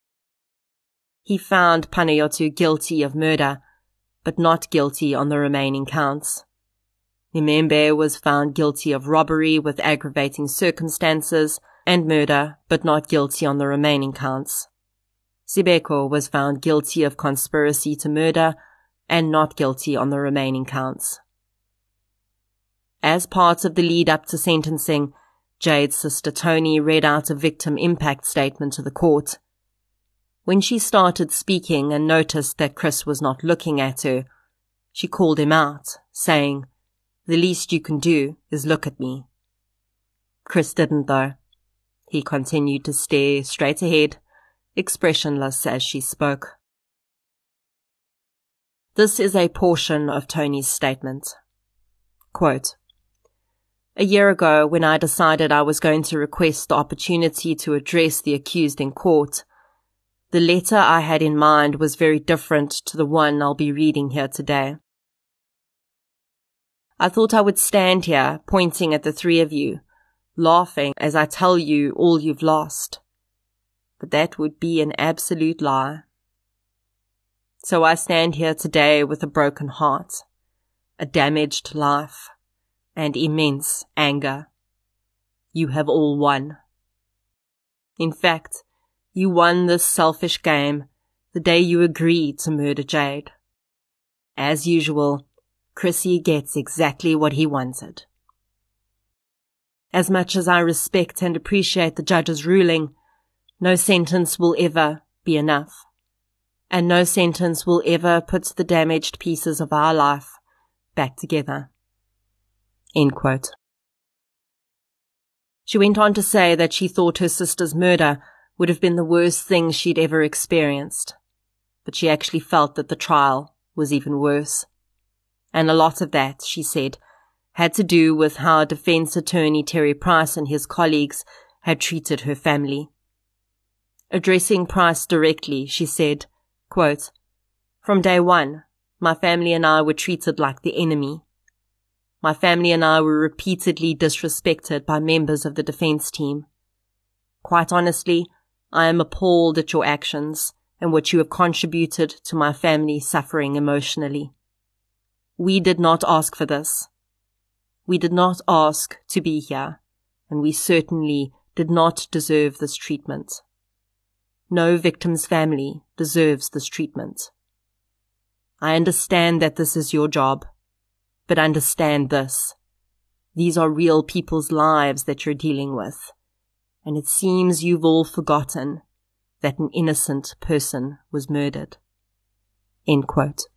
He found Panayiotou guilty of murder, but not guilty on the remaining counts. Nemembe was found guilty of robbery with aggravating circumstances and murder, but not guilty on the remaining counts. Sibeko was found guilty of conspiracy to murder and not guilty on the remaining counts. As part of the lead up to sentencing, Jade's sister Toni read out a victim impact statement to the court. When she started speaking and noticed that Chris was not looking at her, she called him out, saying, the least you can do is look at me. Chris didn't though. He continued to stare straight ahead, expressionless as she spoke. This is a portion of Toni's statement. Quote, a year ago, when I decided I was going to request the opportunity to address the accused in court, the letter I had in mind was very different to the one I'll be reading here today. I thought I would stand here pointing at the three of you, laughing as I tell you all you've lost. But that would be an absolute lie. So I stand here today with a broken heart, a damaged life, and immense anger. You have all won. In fact, you won this selfish game the day you agreed to murder Jade. As usual, Chrissy gets exactly what he wanted. As much as I respect and appreciate the judge's ruling, no sentence will ever be enough. And no sentence will ever put the damaged pieces of our life back together. She went on to say that she thought her sister's murder would have been the worst thing she'd ever experienced, but she actually felt that the trial was even worse and a lot of that, she said, had to do with how defense attorney Terry Price and his colleagues had treated her family. Addressing Price directly, she said, quote, From day one, my family and I were treated like the enemy. My family and I were repeatedly disrespected by members of the defense team. Quite honestly, I am appalled at your actions and what you have contributed to my family suffering emotionally. We did not ask for this. We did not ask to be here, and we certainly did not deserve this treatment. No victim's family deserves this treatment. I understand that this is your job, but understand this. These are real people's lives that you're dealing with, and it seems you've all forgotten that an innocent person was murdered. End quote.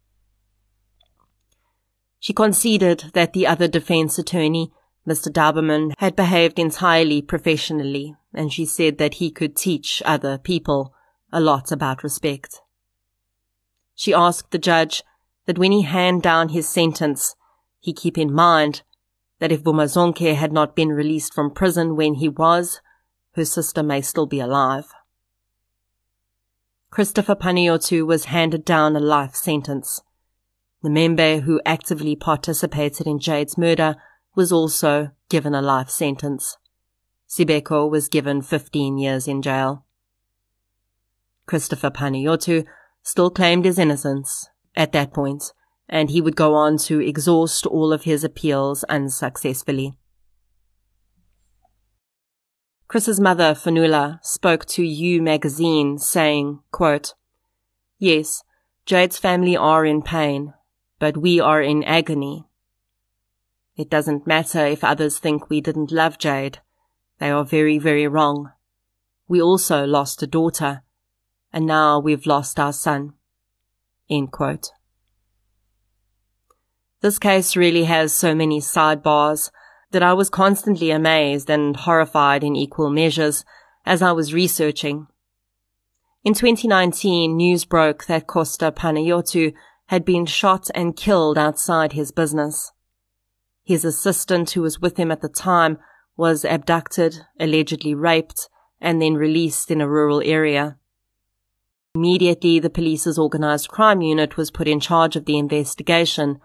She conceded that the other defense attorney, Mr. Dauberman, had behaved entirely professionally, and she said that he could teach other people a lot about respect. She asked the judge that when he hand down his sentence, he keep in mind that if Vumazonke had not been released from prison when he was, her sister may still be alive. Christopher Panayiotou was handed down a life sentence. Nemembe who actively participated in Jade's murder was also given a life sentence. Sibeko was given 15 years in jail. Christopher Panayiotou still claimed his innocence at that point, and he would go on to exhaust all of his appeals unsuccessfully. Chris's mother, Fanula, spoke to You magazine saying, quote, Yes, Jade's family are in pain, but we are in agony. It doesn't matter if others think we didn't love Jade. They are very, very wrong. We also lost a daughter, and now we've lost our son. This case really has so many sidebars that I was constantly amazed and horrified in equal measures as I was researching. In 2019, news broke that Costa Panayiotou had been shot and killed outside his business. His assistant, who was with him at the time, was abducted, allegedly raped, and then released in a rural area. Immediately, the police's organized crime unit was put in charge of the investigation,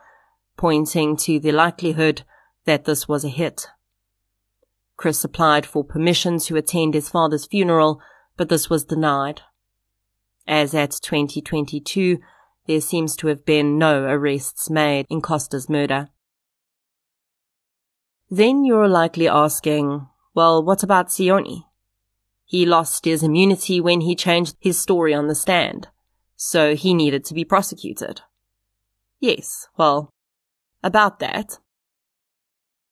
pointing to the likelihood that this was a hit. Chris applied for permission to attend his father's funeral, but this was denied. As at 2022, there seems to have been no arrests made in Costa's murder. Then you're likely asking, well, what about Sioni? He lost his immunity when he changed his story on the stand, so he needed to be prosecuted. Yes, well, about that.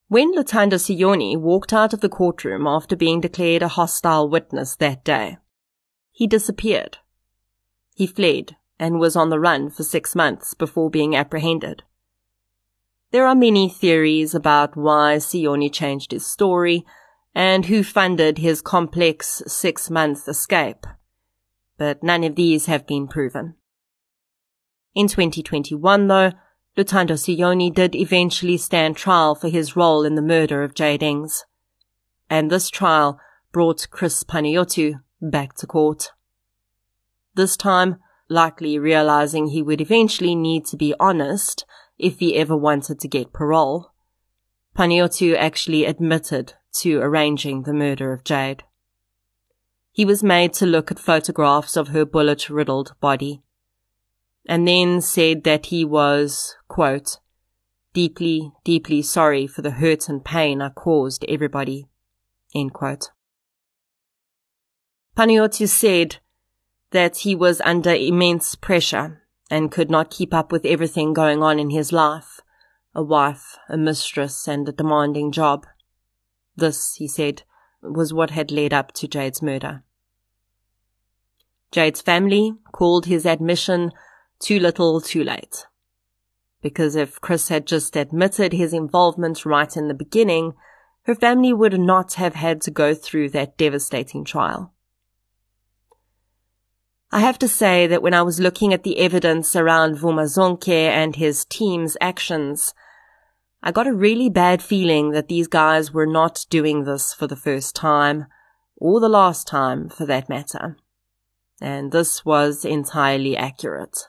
When Luthando Sioni walked out of the courtroom after being declared a hostile witness that day, he disappeared. He fled and was on the run for six months before being apprehended. There are many theories about why Sioni changed his story and who funded his complex six month escape, but none of these have been proven. In 2021, though, Luthando Sioni did eventually stand trial for his role in the murder of Jade Ings. And this trial brought Chris Panayiotou back to court. This time, likely realizing he would eventually need to be honest if he ever wanted to get parole. Panayiotou actually admitted to arranging the murder of Jade. He was made to look at photographs of her bullet-riddled body, and then said that he was, quote, deeply, deeply sorry for the hurt and pain I caused everybody, end quote. Panayiotou said that he was under immense pressure and could not keep up with everything going on in his life a wife, a mistress, and a demanding job. This, he said, was what had led up to Jade's murder. Jade's family called his admission too little, too late. Because if Chris had just admitted his involvement right in the beginning, her family would not have had to go through that devastating trial. I have to say that when I was looking at the evidence around Vumazonke and his team's actions, I got a really bad feeling that these guys were not doing this for the first time, or the last time for that matter. And this was entirely accurate.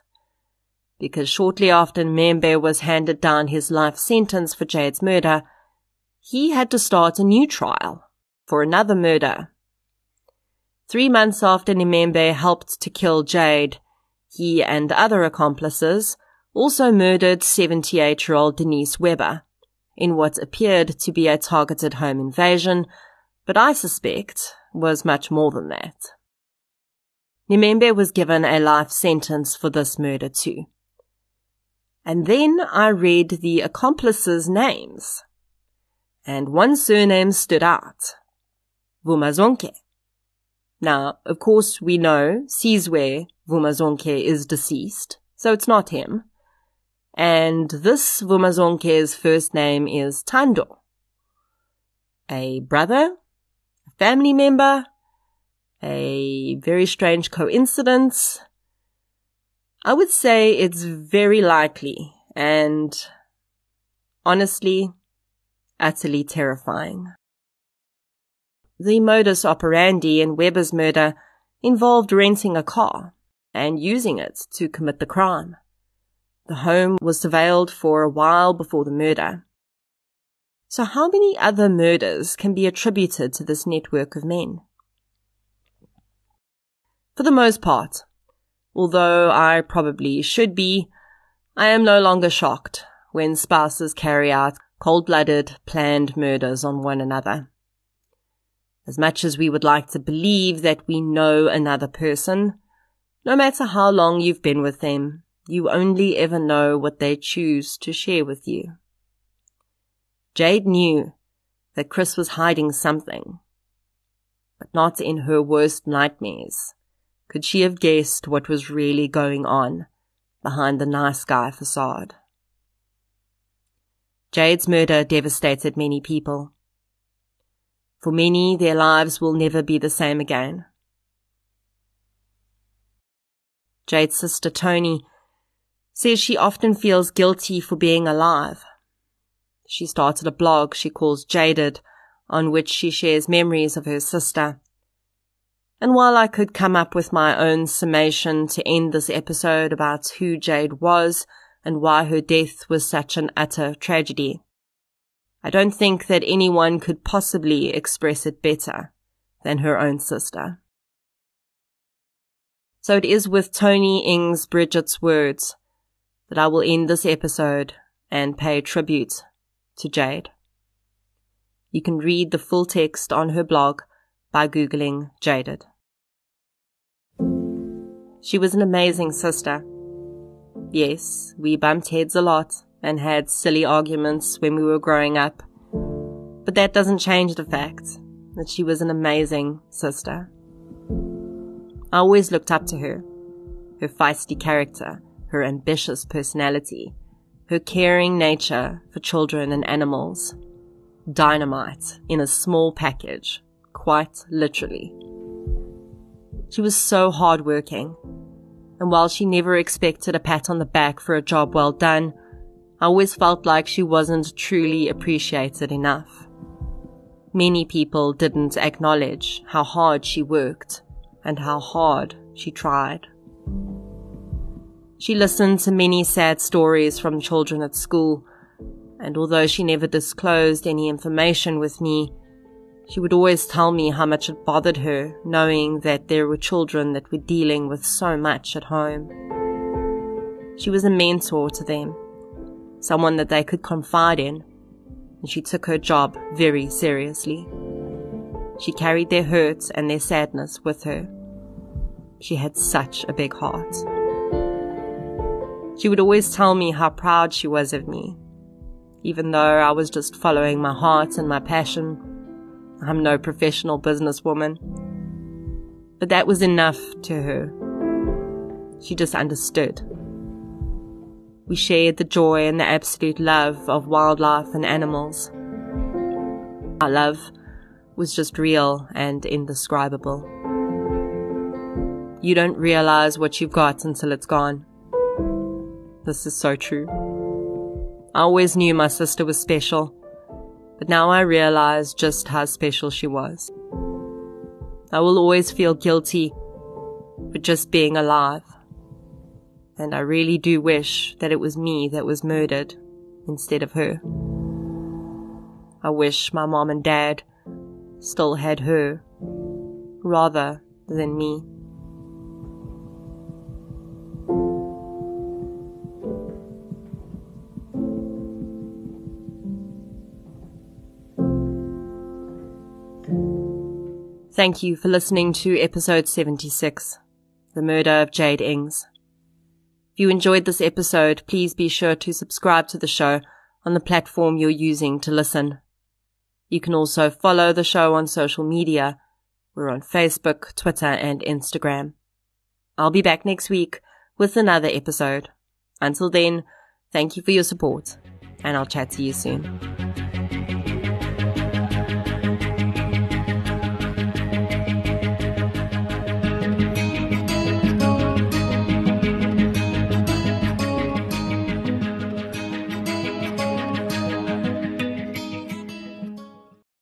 Because shortly after Membe was handed down his life sentence for Jade's murder, he had to start a new trial for another murder Three months after Nemembe helped to kill Jade, he and other accomplices also murdered 78 year old Denise Weber in what appeared to be a targeted home invasion, but I suspect was much more than that. Nemembe was given a life sentence for this murder too. And then I read the accomplices' names. And one surname stood out. Vumazonke. Now, of course, we know Sizwe Vumazonke is deceased, so it's not him. And this Vumazonke's first name is Tando. A brother? A family member? A very strange coincidence? I would say it's very likely and honestly, utterly terrifying. The modus operandi in Weber's murder involved renting a car and using it to commit the crime. The home was surveilled for a while before the murder. So how many other murders can be attributed to this network of men? For the most part, although I probably should be, I am no longer shocked when spouses carry out cold-blooded, planned murders on one another. As much as we would like to believe that we know another person, no matter how long you've been with them, you only ever know what they choose to share with you. Jade knew that Chris was hiding something, but not in her worst nightmares could she have guessed what was really going on behind the nice guy facade. Jade's murder devastated many people. For many, their lives will never be the same again. Jade's sister Toni says she often feels guilty for being alive. She started a blog she calls Jaded, on which she shares memories of her sister. And while I could come up with my own summation to end this episode about who Jade was and why her death was such an utter tragedy, I don't think that anyone could possibly express it better than her own sister. So it is with Toni Ings Bridget's words that I will end this episode and pay tribute to Jade. You can read the full text on her blog by Googling Jaded. She was an amazing sister. Yes, we bumped heads a lot and had silly arguments when we were growing up, but that doesn't change the fact that she was an amazing sister. I always looked up to her. Her feisty character, her ambitious personality, her caring nature for children and animals. Dynamite in a small package, quite literally. She was so hardworking, and while she never expected a pat on the back for a job well done, I always felt like she wasn't truly appreciated enough. Many people didn't acknowledge how hard she worked and how hard she tried. She listened to many sad stories from children at school, and although she never disclosed any information with me, she would always tell me how much it bothered her knowing that there were children that were dealing with so much at home. She was a mentor to them, someone that they could confide in, and she took her job very seriously. She carried their hurts and their sadness with her. She had such a big heart. She would always tell me how proud she was of me. Even though I was just following my heart and my passion, I'm no professional businesswoman. But that was enough to her. She just understood. We shared the joy and the absolute love of wildlife and animals. Our love was just real and indescribable. You don't realize what you've got until it's gone. This is so true. I always knew my sister was special, but now I realize just how special she was. I will always feel guilty for just being alive. And I really do wish that it was me that was murdered instead of her. I wish my mom and dad still had her rather than me. Thank you for listening to episode 76, The Murder of Jade Ings. If you enjoyed this episode, please be sure to subscribe to the show on the platform you're using to listen. You can also follow the show on social media. We're on Facebook, Twitter, and Instagram. I'll be back next week with another episode. Until then, thank you for your support, and I'll chat to you soon.